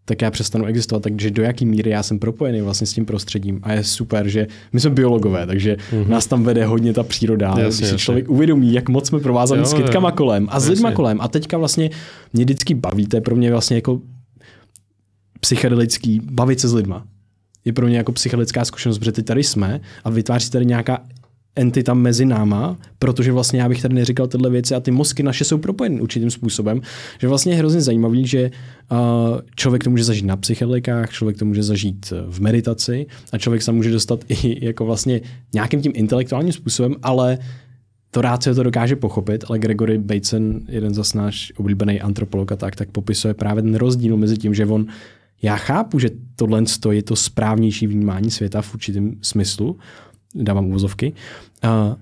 tak já přestanu existovat. Takže do jaký míry já jsem propojený vlastně s tím prostředím. A je super, že my jsme biologové, takže mm-hmm. nás tam vede hodně ta příroda. Jasně, když si člověk jasně. uvědomí, jak moc jsme provázaní jo, s kytkama jo. kolem a s lidma kolem. A teďka vlastně mě vždycky baví, to je pro mě vlastně jako psychedelický, bavit se s lidma. Je pro mě jako psychedelická zkušenost, protože teď tady jsme a vytváří tady nějaká entita mezi náma, protože vlastně já bych tady neříkal tyhle věci a ty mozky naše jsou propojeny určitým způsobem, že vlastně je hrozně zajímavý, že uh, člověk to může zažít na psychedelikách, člověk to může zažít v meditaci a člověk se může dostat i jako vlastně nějakým tím intelektuálním způsobem, ale to rád se to dokáže pochopit, ale Gregory Bateson, jeden z náš oblíbený antropolog a tak, tak popisuje právě ten rozdíl mezi tím, že on já chápu, že tohle je to správnější vnímání světa v určitém smyslu, dávám uvozovky, uh,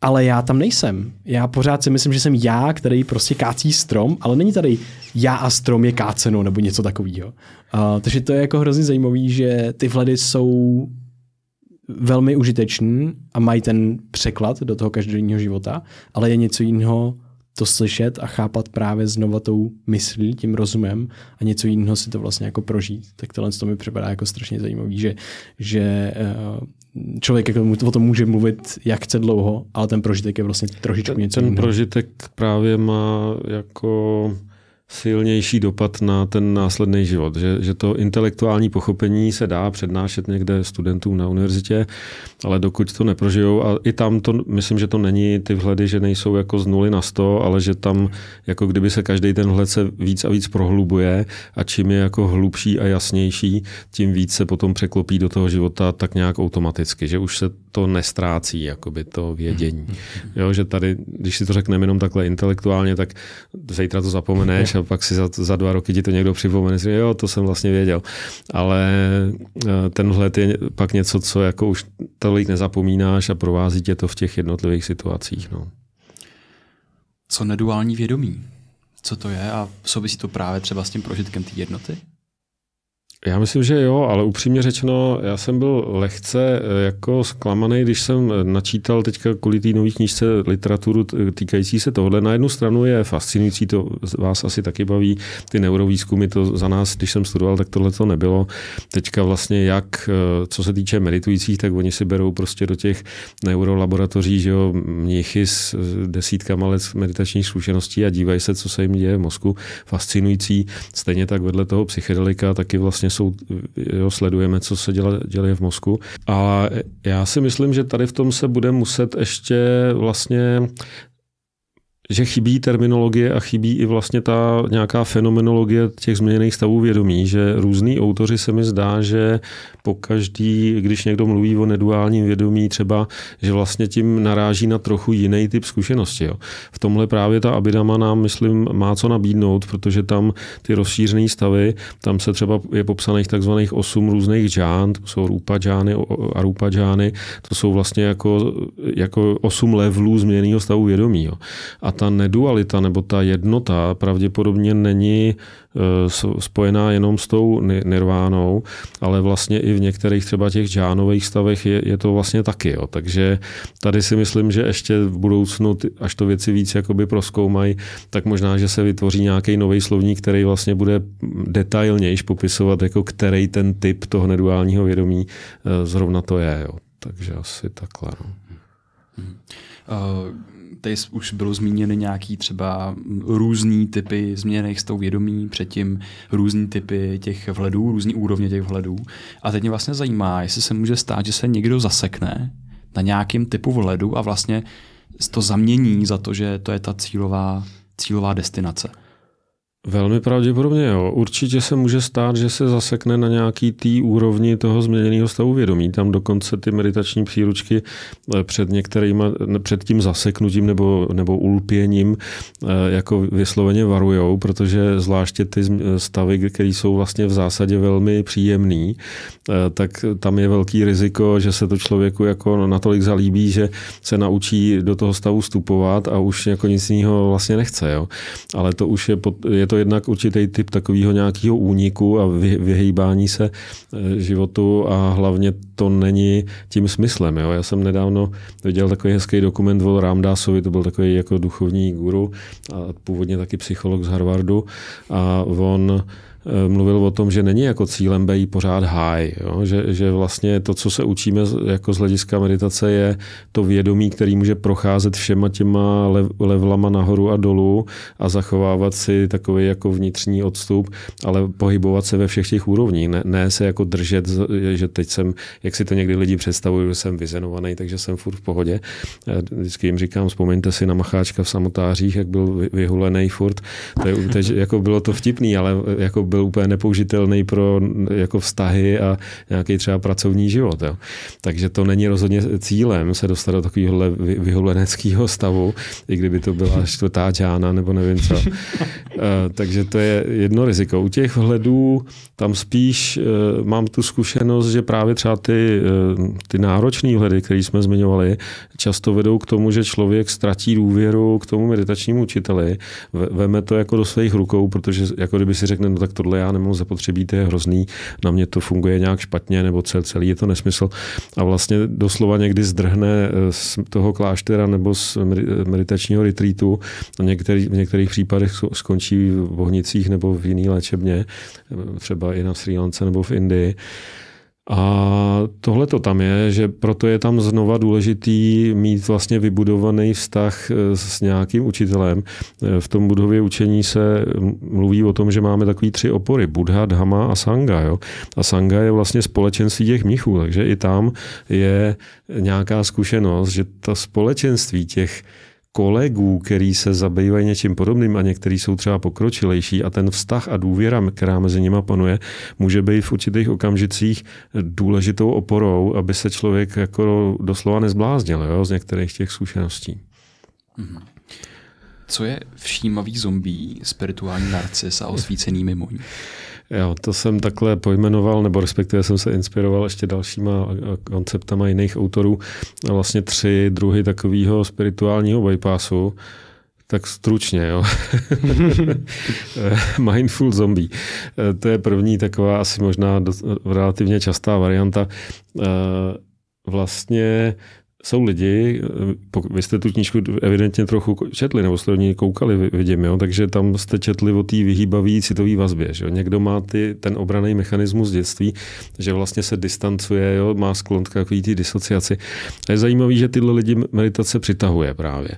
ale já tam nejsem. Já pořád si myslím, že jsem já, který prostě kácí strom, ale není tady já a strom je káceno nebo něco takového. Uh, takže to je jako hrozně zajímavé, že ty vhledy jsou velmi užitečný a mají ten překlad do toho každodenního života, ale je něco jiného to slyšet a chápat právě znova tou myslí, tím rozumem a něco jiného si to vlastně jako prožít. Tak tohle to mi připadá jako strašně zajímavý, že, že eh, člověk jako o tom může mluvit jak chce dlouho, ale ten prožitek je vlastně trošičku něco Ten jiného. prožitek právě má jako silnější dopad na ten následný život. Že, že to intelektuální pochopení se dá přednášet někde studentům na univerzitě, ale dokud to neprožijou, a i tam to, myslím, že to není ty vhledy, že nejsou jako z nuly na sto, ale že tam jako kdyby se každý ten vhled se víc a víc prohlubuje a čím je jako hlubší a jasnější, tím víc se potom překlopí do toho života tak nějak automaticky, že už se to nestrácí, jakoby to vědění. Jo, že tady, když si to řekneme jenom takhle intelektuálně, tak zítra to zapomeneš a pak si za, za dva roky ti to někdo připomene, že jo, to jsem vlastně věděl. Ale eh, ten vhled je pak něco, co jako už tolik nezapomínáš a provází tě to v těch jednotlivých situacích. No. Co neduální vědomí? Co to je a souvisí to právě třeba s tím prožitkem té jednoty? Já myslím, že jo, ale upřímně řečeno, já jsem byl lehce eh, jako zklamaný, když jsem načítal teďka kvůli té nové knížce literaturu týkající se tohle. Na jednu stranu je fascinující, to vás asi taky baví, ty neurovýzkumy, to za nás, když jsem studoval, tak tohle to nebylo. Teďka vlastně jak, eh, co se týče meditujících, tak oni si berou prostě do těch neurolaboratoří, že jo, mnichy s desítkama let meditačních zkušeností a dívají se, co se jim děje v mozku. Fascinující. Stejně tak vedle toho psychedelika taky vlastně jsou, jo, sledujeme, co se děla, děje v mozku. A já si myslím, že tady v tom se bude muset ještě vlastně že chybí terminologie a chybí i vlastně ta nějaká fenomenologie těch změněných stavů vědomí, že různý autoři se mi zdá, že po každý, když někdo mluví o neduálním vědomí, třeba, že vlastně tím naráží na trochu jiný typ zkušenosti. Jo. V tomhle právě ta Abidama nám, myslím, má co nabídnout, protože tam ty rozšířené stavy, tam se třeba je popsaných takzvaných osm různých džán, to jsou rupa džány a rupa džány, to jsou vlastně jako, jako osm levelů změněného stavu vědomí. Jo. A ta nedualita nebo ta jednota pravděpodobně není Eh, spojená jenom s tou nirvánou, ale vlastně i v některých třeba těch džánových stavech je, je to vlastně taky. Jo. Takže tady si myslím, že ještě v budoucnu, až to věci víc jakoby proskoumají, tak možná, že se vytvoří nějaký nový slovník, který vlastně bude detailnější popisovat, jako který ten typ toho neduálního vědomí eh, zrovna to je. Jo. Takže asi takhle. No. Uh tady už bylo zmíněny nějaký třeba různý typy změněných s tou vědomí, předtím různý typy těch vhledů, různý úrovně těch vhledů. A teď mě vlastně zajímá, jestli se může stát, že se někdo zasekne na nějakém typu vhledu a vlastně to zamění za to, že to je ta cílová, cílová destinace. Velmi pravděpodobně jo. Určitě se může stát, že se zasekne na nějaký tý úrovni toho změněného stavu vědomí. Tam dokonce ty meditační příručky eh, před některými, před tím zaseknutím nebo, nebo ulpěním eh, jako vysloveně varujou, protože zvláště ty stavy, které jsou vlastně v zásadě velmi příjemný, eh, tak tam je velký riziko, že se to člověku jako natolik zalíbí, že se naučí do toho stavu vstupovat a už jako nic jiného vlastně nechce. Jo. Ale to už je, je to jednak určitý typ takového nějakého úniku a vyhýbání se e, životu a hlavně to není tím smyslem. Jo. Já jsem nedávno viděl takový hezký dokument o Ramdásovi, to byl takový jako duchovní guru a původně taky psycholog z Harvardu a on Eh, mluvil o tom, že není jako cílem být pořád high, jo? Že, že vlastně to, co se učíme jako z hlediska meditace, je to vědomí, který může procházet všema těma lev, levlama nahoru a dolů a zachovávat si takový jako vnitřní odstup, ale pohybovat se ve všech těch úrovních, ne, ne se jako držet, že teď jsem, jak si to někdy lidi představují, že jsem vyzenovaný, takže jsem furt v pohodě. Vždycky jim říkám, vzpomeňte si na Macháčka v samotářích, jak byl vyhulený furt. To je, to, jako bylo to vtipný, ale jako byl úplně nepoužitelný pro jako vztahy a nějaký třeba pracovní život. Jo. Takže to není rozhodně cílem se dostat do takového vyhuleneckého stavu, i kdyby to byla čtvrtá džána nebo nevím co. Eh, takže to je jedno riziko. U těch vhledů tam spíš eh, mám tu zkušenost, že právě třeba ty, eh, ty náročné vhledy, které jsme zmiňovali, často vedou k tomu, že člověk ztratí důvěru k tomu meditačnímu učiteli, veme to jako do svých rukou, protože jako kdyby si řekne, no tak tohle já nemám zapotřebí, to je hrozný, na mě to funguje nějak špatně, nebo cel, celý je to nesmysl. A vlastně doslova někdy zdrhne z toho kláštera nebo z meditačního retreatu, některý, v některých případech skončí v ohnicích nebo v jiný léčebně, třeba i na Sri Lance nebo v Indii. A tohle to tam je, že proto je tam znova důležitý mít vlastně vybudovaný vztah eh, s nějakým učitelem. Eh, v tom budově učení se mluví o tom, že máme takový tři opory, Buddha, Dhamma a Sangha. Jo? A Sangha je vlastně společenství těch mnichů, takže i tam je nějaká zkušenost, že ta společenství těch kolegů, který se zabývají něčím podobným a někteří jsou třeba pokročilejší a ten vztah a důvěra, která mezi nimi panuje, může být v určitých okamžicích důležitou oporou, aby se člověk jako doslova nezbláznil jo, z některých těch zkušeností. Mm-hmm. Co je všímavý zombí, spirituální narcis a osvícený mimoň? Jo, to jsem takhle pojmenoval, nebo respektive jsem se inspiroval ještě dalšíma konceptama jiných autorů. Vlastně tři druhy takového spirituálního bypassu. Tak stručně, jo. Mindful zombie. To je první taková asi možná relativně častá varianta. Vlastně jsou lidi, vy jste tu knížku evidentně trochu četli, nebo jste ní koukali, vidím, jo? takže tam jste četli o té vyhýbavé citové vazbě. Že jo? Někdo má ty, ten obraný mechanismus dětství, že vlastně se distancuje, jo? má sklon k takový té disociaci. A je zajímavé, že tyhle lidi meditace přitahuje právě.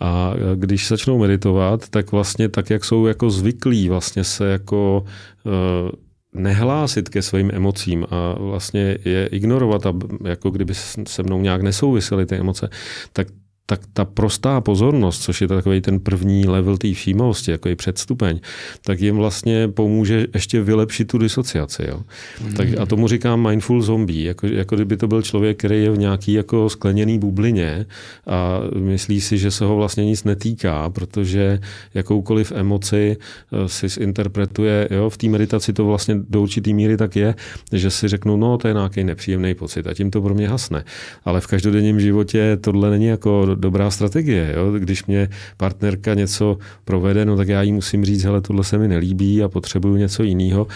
A když začnou meditovat, tak vlastně tak, jak jsou jako zvyklí vlastně se jako uh, nehlásit ke svým emocím a vlastně je ignorovat, a jako kdyby se mnou nějak nesouvisely ty emoce, tak tak ta prostá pozornost, což je takový ten první level té všímavosti, jako je předstupeň, tak jim vlastně pomůže ještě vylepšit tu disociaci. Jo. Mm. Tak, a tomu říkám mindful zombie, jako, jako kdyby to byl člověk, který je v nějaký jako skleněný bublině a myslí si, že se ho vlastně nic netýká, protože jakoukoliv emoci eh, si zinterpretuje, jo, v té meditaci to vlastně do určitý míry tak je, že si řeknu, no to je nějaký nepříjemný pocit a tím to pro mě hasne. Ale v každodenním životě tohle není jako dobrá strategie. Jo? Když mě partnerka něco provede, no tak já jí musím říct, hele, tohle se mi nelíbí a potřebuju něco jiného.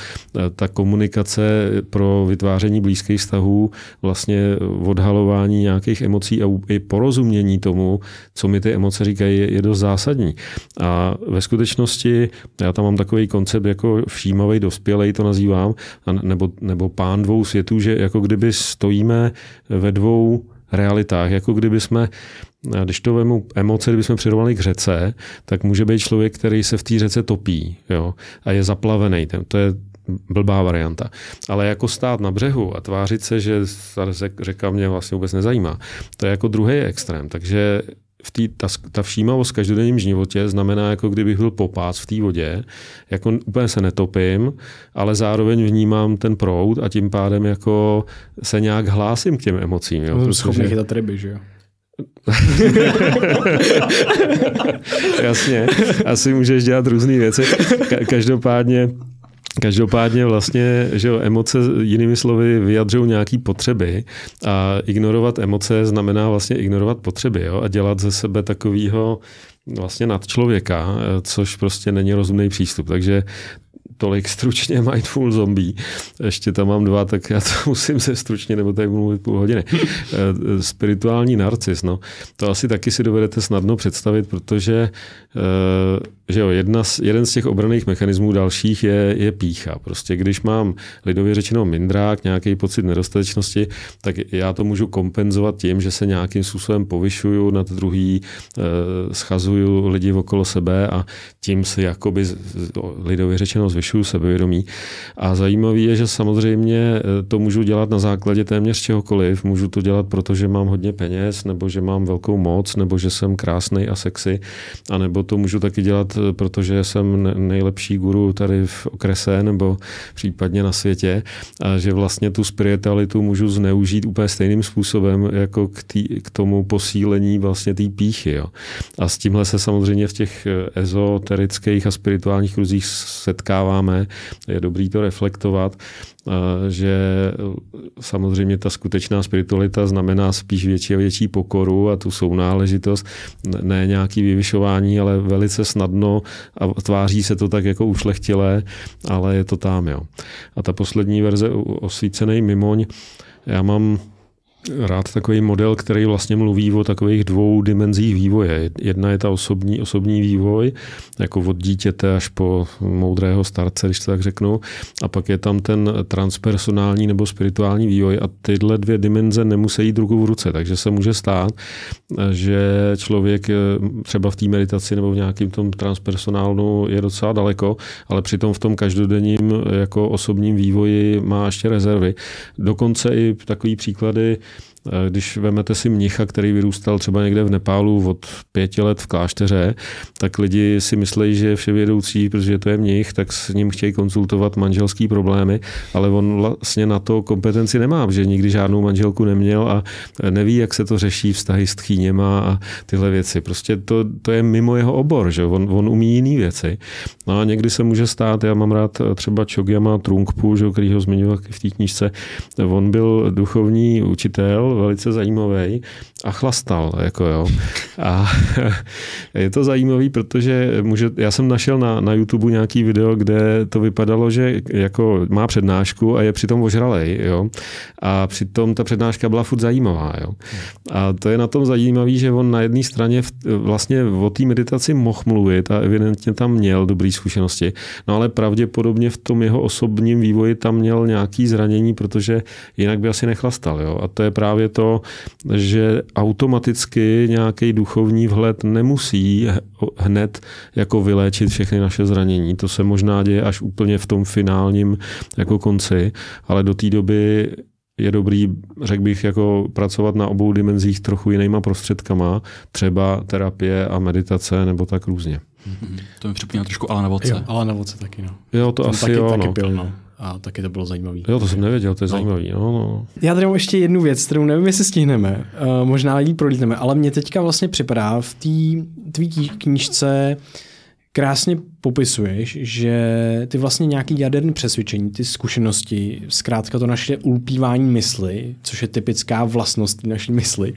Ta komunikace pro vytváření blízkých vztahů, vlastně odhalování nějakých emocí a i porozumění tomu, co mi ty emoce říkají, je, je dost zásadní. A ve skutečnosti já tam mám takový koncept jako všímavý dospělej, to nazývám, nebo, nebo pán dvou světů, že jako kdyby stojíme ve dvou realitách, jako kdyby jsme když to vemu emoce, kdyby jsme přirovnali k řece, tak může být člověk, který se v té řece topí jo, a je zaplavený. To je blbá varianta. Ale jako stát na břehu a tvářit se, že řeka mě vlastně vůbec nezajímá, to je jako druhý extrém. Takže v tý, ta, ta všímavost v každodenním životě znamená, jako kdybych byl popás v té vodě, jako úplně se netopím, ale zároveň vnímám ten proud a tím pádem jako se nějak hlásím k těm emocím. Jo, protože... schopný chytat ryby, že jo? Jasně, asi můžeš dělat různé věci. Každopádně Každopádně vlastně, že jo, emoce jinými slovy vyjadřují nějaké potřeby a ignorovat emoce znamená vlastně ignorovat potřeby jo, a dělat ze sebe takového vlastně nad člověka, což prostě není rozumný přístup. Takže tolik stručně Mindful Zombie. Ještě tam mám dva, tak já to musím se stručně, nebo tady budu mluvit půl hodiny. Eh, spirituální narcis, no. To asi taky si dovedete snadno představit, protože eh, že jo, jedna z, jeden z těch obraných mechanismů dalších je, je pícha. Prostě když mám lidově řečeno mindrák, nějaký pocit nedostatečnosti, tak já to můžu kompenzovat tím, že se nějakým způsobem povyšuju nad druhý, eh, schazuju lidi okolo sebe a tím se jakoby lidově řečeno zvyšuju sebevědomí. A zajímavé je, že samozřejmě eh, to můžu dělat na základě téměř čehokoliv. Můžu to dělat, protože mám hodně peněz, nebo že mám velkou moc, nebo že jsem krásný a sexy, a nebo to můžu taky dělat protože jsem nejlepší guru tady v okrese nebo případně na světě a že vlastně tu spiritualitu můžu zneužít úplně stejným způsobem jako k, tý, k tomu posílení vlastně té píchy. Jo. A s tímhle se samozřejmě v těch ezoterických a spirituálních kruzích setkáváme. Je dobrý to reflektovat že samozřejmě ta skutečná spiritualita znamená spíš větší a větší pokoru a tu sounáležitost, ne nějaký vyvyšování, ale velice snadno a tváří se to tak jako ušlechtilé, ale je to tam. Jo. A ta poslední verze osvícený mimoň, já mám rád takový model, který vlastně mluví o takových dvou dimenzích vývoje. Jedna je ta osobní, osobní vývoj, jako od dítěte až po moudrého starce, když to tak řeknu. A pak je tam ten transpersonální nebo spirituální vývoj a tyhle dvě dimenze nemusí jít ruku v ruce. Takže se může stát, že člověk třeba v té meditaci nebo v nějakém tom transpersonálnu je docela daleko, ale přitom v tom každodenním jako osobním vývoji má ještě rezervy. Dokonce i takový příklady, Když vezmete si mnicha, který vyrůstal třeba někde v Nepálu od pěti let v klášteře, tak lidi si myslí, že je vševědoucí, protože to je mnich, tak s ním chtějí konzultovat manželský problémy, ale on vlastně na to kompetenci nemá, že nikdy žádnou manželku neměl a neví, jak se to řeší vztahy s tchýněma a tyhle věci. Prostě to, to je mimo jeho obor, že on, on umí jiné věci. No a někdy se může stát, já mám rád třeba Chogyama Trungpu, že, který ho zmiňoval v té knížce, on byl duchovní učitel, velice zajímavý a chlastal. Jako jo. A je to zajímavý, protože může, já jsem našel na, na YouTube nějaký video, kde to vypadalo, že jako má přednášku a je přitom ožralej. Jo. A přitom ta přednáška byla furt zajímavá. Jo. A to je na tom zajímavý, že on na jedné straně vlastně o té meditaci mohl mluvit a evidentně tam měl dobré zkušenosti, no ale pravděpodobně v tom jeho osobním vývoji tam měl nějaký zranění, protože jinak by asi nechlastal. Jo. A to je právě to, že automaticky nějaký duchovní vhled nemusí hned jako vyléčit všechny naše zranění. To se možná děje až úplně v tom finálním jako konci, ale do té doby je dobrý, řekl bych, jako pracovat na obou dimenzích trochu jinýma prostředkama, třeba terapie a meditace nebo tak různě. Mm-hmm. To mi připomíná trošku Alana Voce. Jo, Alana Voce taky, no. Jo, to Ten asi taky, jo, taky no. pil, no. A taky to bylo zajímavé. Jo, to jsem nevěděl, to je no. zajímavý. No, no. Já tady mám ještě jednu věc, kterou nevím, jestli stihneme. Uh, možná ji prolítneme, ale mně teďka vlastně připadá v té tvý knížce krásně popisuješ, že ty vlastně nějaký jaderný přesvědčení, ty zkušenosti, zkrátka to naše ulpívání mysli, což je typická vlastnost naší mysli,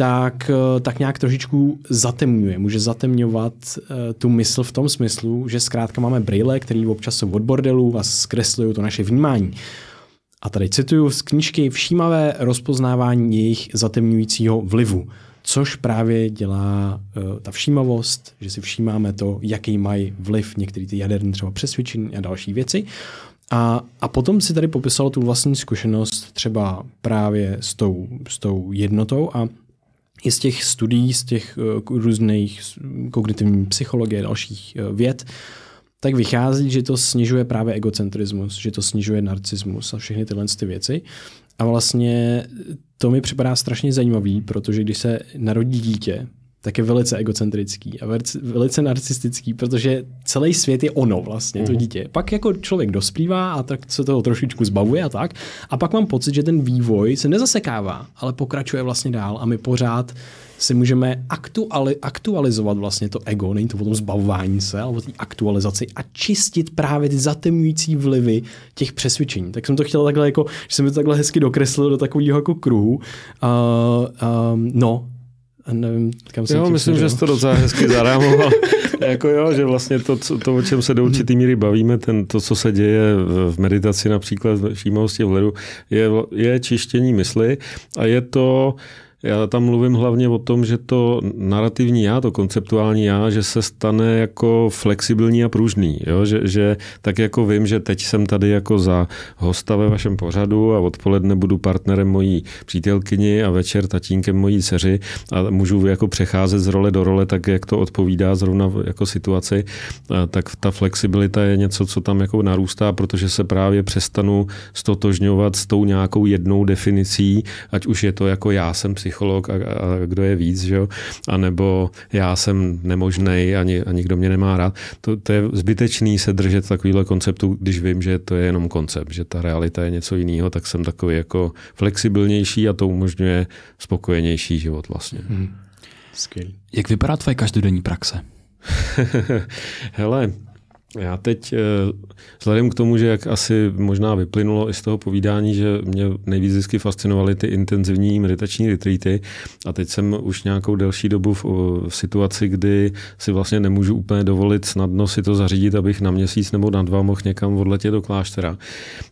tak, tak nějak trošičku zatemňuje. Může zatemňovat uh, tu mysl v tom smyslu, že zkrátka máme brýle, které občas jsou od bordelu a zkreslují to naše vnímání. A tady cituju z knížky Všímavé rozpoznávání jejich zatemňujícího vlivu což právě dělá uh, ta všímavost, že si všímáme to, jaký mají vliv některé ty jaderné třeba přesvědčení a další věci. A, a potom si tady popisal tu vlastní zkušenost třeba právě s tou, s tou jednotou a i z těch studií, z těch uh, různých kognitivní psychologie a dalších uh, věd, tak vychází, že to snižuje právě egocentrismus, že to snižuje narcismus a všechny tyhle ty věci. A vlastně to mi připadá strašně zajímavý, protože když se narodí dítě, tak je velice egocentrický a velice narcistický, protože celý svět je ono vlastně, to mhm. dítě. Pak jako člověk dospívá a tak se toho trošičku zbavuje a tak. A pak mám pocit, že ten vývoj se nezasekává, ale pokračuje vlastně dál a my pořád si můžeme aktuali, aktualizovat vlastně to ego, není to o tom zbavování se, ale o té aktualizaci a čistit právě ty zatemňující vlivy těch přesvědčení. Tak jsem to chtěl takhle jako, že jsem to takhle hezky dokreslil do takového jako kruhu. Uh, um, no, nevím, kam jsem Jo, myslím, že jsi to docela hezky zarámoval. jako jo, že vlastně to, to, o čem se do určitý míry bavíme, ten, to, co se děje v meditaci například v všímavosti vhledu, je, je čištění mysli a je to, já tam mluvím hlavně o tom, že to narrativní já, to konceptuální já, že se stane jako flexibilní a pružný. Jo? Že, že tak jako vím, že teď jsem tady jako za hosta ve vašem pořadu a odpoledne budu partnerem mojí přítelkyni a večer tatínkem mojí dceři a můžu jako přecházet z role do role tak, jak to odpovídá zrovna jako situaci, tak ta flexibilita je něco, co tam jako narůstá, protože se právě přestanu stotožňovat s tou nějakou jednou definicí, ať už je to jako já jsem psy psycholog a, a kdo je víc, že jo? A nebo já jsem nemožný a, a nikdo mě nemá rád. To, to je zbytečný se držet takovýhle konceptu, když vím, že to je jenom koncept, že ta realita je něco jiného, tak jsem takový jako flexibilnější a to umožňuje spokojenější život vlastně. Hmm. Skvělý. Jak vypadá tvoje každodenní praxe? Hele, já teď, eh, vzhledem k tomu, že jak asi možná vyplynulo i z toho povídání, že mě nejvíc vždycky fascinovaly ty intenzivní meditační retreaty a teď jsem už nějakou delší dobu v, v situaci, kdy si vlastně nemůžu úplně dovolit snadno si to zařídit, abych na měsíc nebo na dva mohl někam odletět do kláštera.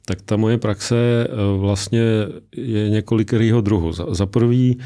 Tak ta moje praxe eh, vlastně je několikerýho druhu. Za, za prvý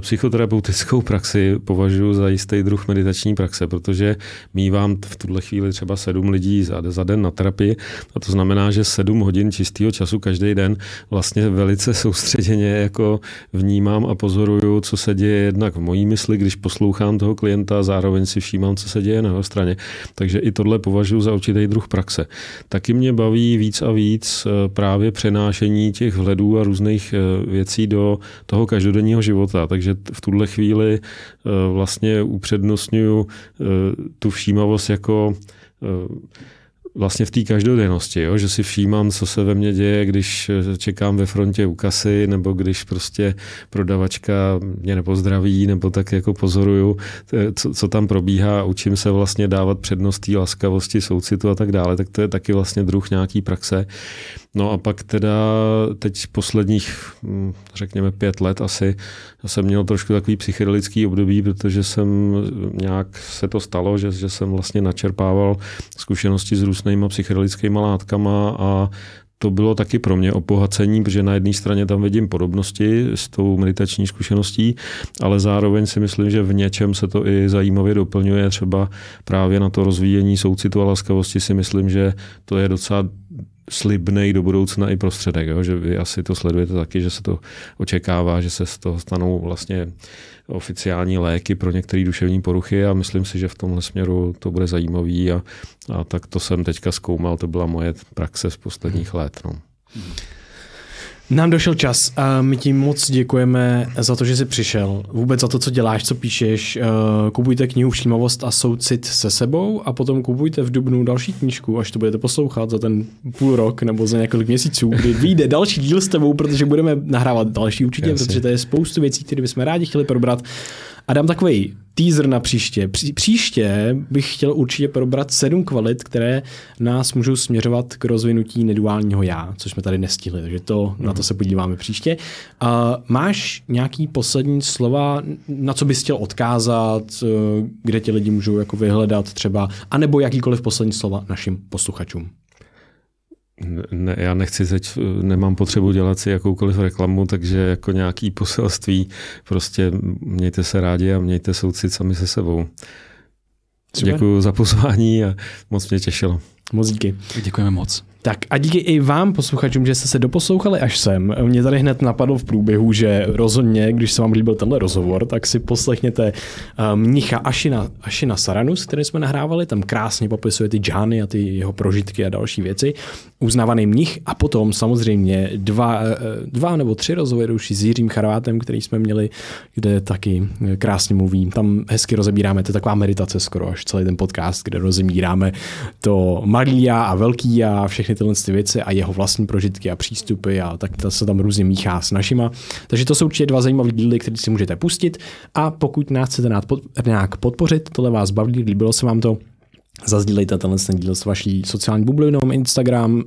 psychoterapeutickou praxi považuji za jistý druh meditační praxe, protože mývám v tuhle chvíli třeba sedm lidí za, za den na terapii a to znamená, že sedm hodin čistého času každý den vlastně velice soustředěně jako vnímám a pozoruju, co se děje jednak v mojí mysli, když poslouchám toho klienta, zároveň si všímám, co se děje na jeho straně. Takže i tohle považuji za určitý druh praxe. Taky mě baví víc a víc eh, právě přenášení těch vhledů a různých eh, věcí do toho každodenního života. Takže v tuhle chvíli eh, vlastně upřednostňuju tu všímavost jako vlastně v té každodennosti, jo? že si všímám, co se ve mně děje, když čekám ve frontě u kasy, nebo když prostě prodavačka mě nepozdraví, nebo tak jako pozoruju, co, co tam probíhá, učím se vlastně dávat přednost té laskavosti, soucitu a tak dále, tak to je taky vlastně druh nějaký praxe. No a pak teda teď posledních, hm, řekněme, pět let asi jsem měl trošku takový psychedelický období, protože jsem nějak se to stalo, že, že jsem vlastně načerpával zkušenosti s různýma psychedelickými látkama a to bylo taky pro mě obohacení, protože na jedné straně tam vidím podobnosti s tou meditační zkušeností, ale zároveň si myslím, že v něčem se to i zajímavě doplňuje. Třeba právě na to rozvíjení soucitu a laskavosti si myslím, že to je docela slibnej do budoucna i prostředek, jo? že vy asi to sledujete taky, že se to očekává, že se z toho stanou vlastně oficiální léky pro některé duševní poruchy a myslím si, že v tomhle směru to bude zajímavý a, a tak to jsem teďka zkoumal, to byla moje praxe z posledních let. No. Nám došel čas a my ti moc děkujeme za to, že jsi přišel. Vůbec za to, co děláš, co píšeš. Eh, kupujte knihu Všímavost a soucit se sebou a potom kupujte v Dubnu další knížku, až to budete poslouchat za ten půl rok nebo za několik měsíců, kdy vyjde další díl s tebou, protože budeme nahrávat další určitě, Jasně. protože to je spoustu věcí, které bychom rádi chtěli probrat. A dám takový teaser na příště. Pří, příště bych chtěl určitě probrat sedm kvalit, které nás můžou směřovat k rozvinutí neduálního já, což jsme tady nestihli, takže to, mm. na to se podíváme příště. Uh, máš nějaký poslední slova, na co bys chtěl odkázat, uh, kde ti lidi můžou jako vyhledat třeba, anebo jakýkoliv poslední slova našim posluchačům? Ne, já nechci teď, nemám potřebu dělat si jakoukoliv reklamu, takže jako nějaký poselství, prostě mějte se rádi a mějte soucit sami se sebou. Děkuji za pozvání a moc mě těšilo. Moc díky. Děkujeme moc. Tak a díky i vám, posluchačům, že jste se doposlouchali až sem. Mě tady hned napadlo v průběhu, že rozhodně, když se vám líbil tenhle rozhovor, tak si poslechněte uh, mnicha Ašina, Ašina Saranus, který jsme nahrávali, tam krásně popisuje ty džány a ty jeho prožitky a další věci. Uznávaný mnich a potom samozřejmě dva, uh, dva nebo tři rozhovory už s Jiřím Charvátem, který jsme měli, kde taky krásně mluví. Tam hezky rozebíráme, to je taková meditace skoro až celý ten podcast, kde rozebíráme to malý a velký a všechny tyhle ty věci a jeho vlastní prožitky a přístupy a tak to se tam různě míchá s našima. Takže to jsou určitě dva zajímavé díly, které si můžete pustit a pokud nás chcete nějak podpořit, tohle vás baví, líbilo se vám to, Zazdílejte tenhle ten díl s vaší sociální bublinou, Instagram, uh,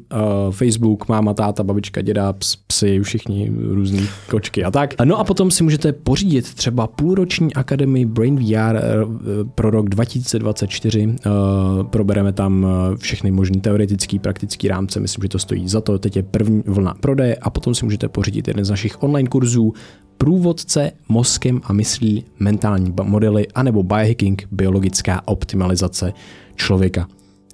Facebook, máma, táta, babička, děda, ps, psy, všichni různý kočky a tak. No a potom si můžete pořídit třeba půlroční akademii Brain VR eh, pro rok 2024. Uh, eh, probereme tam všechny možné teoretické, praktické rámce. Myslím, že to stojí za to. Teď je první vlna prodeje a potom si můžete pořídit jeden z našich online kurzů průvodce mozkem a myslí, mentální modely, anebo biohacking, biologická optimalizace člověka.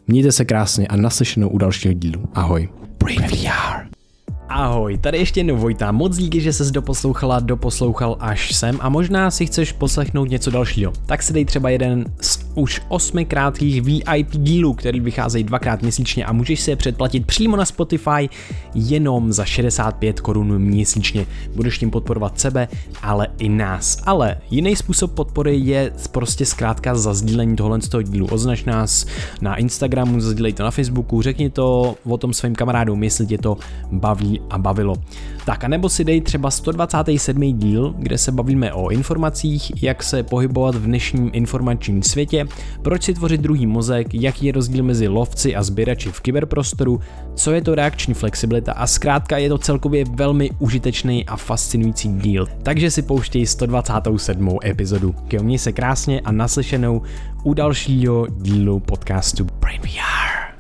Mějte se krásně a naslyšenou u dalšího dílu. Ahoj. Brain VR. Ahoj, tady ještě jednou Vojta, moc díky, že ses doposlouchala, doposlouchal až sem a možná si chceš poslechnout něco dalšího. Tak si dej třeba jeden z už osmi krátkých VIP dílů, který vycházejí dvakrát měsíčně a můžeš si je předplatit přímo na Spotify jenom za 65 korun měsíčně. Budeš tím podporovat sebe, ale i nás. Ale jiný způsob podpory je prostě zkrátka zazdílení tohle z toho dílu. Označ nás na Instagramu, zazdílej to na Facebooku, řekni to o tom svým kamarádům, jestli tě to baví a bavilo. Tak a nebo si dej třeba 127. díl, kde se bavíme o informacích, jak se pohybovat v dnešním informačním světě, proč si tvořit druhý mozek, jaký je rozdíl mezi lovci a sběrači v kyberprostoru, co je to reakční flexibilita a zkrátka je to celkově velmi užitečný a fascinující díl. Takže si pouštěj 127. epizodu. Měj se krásně a naslyšenou u dalšího dílu podcastu Brain VR.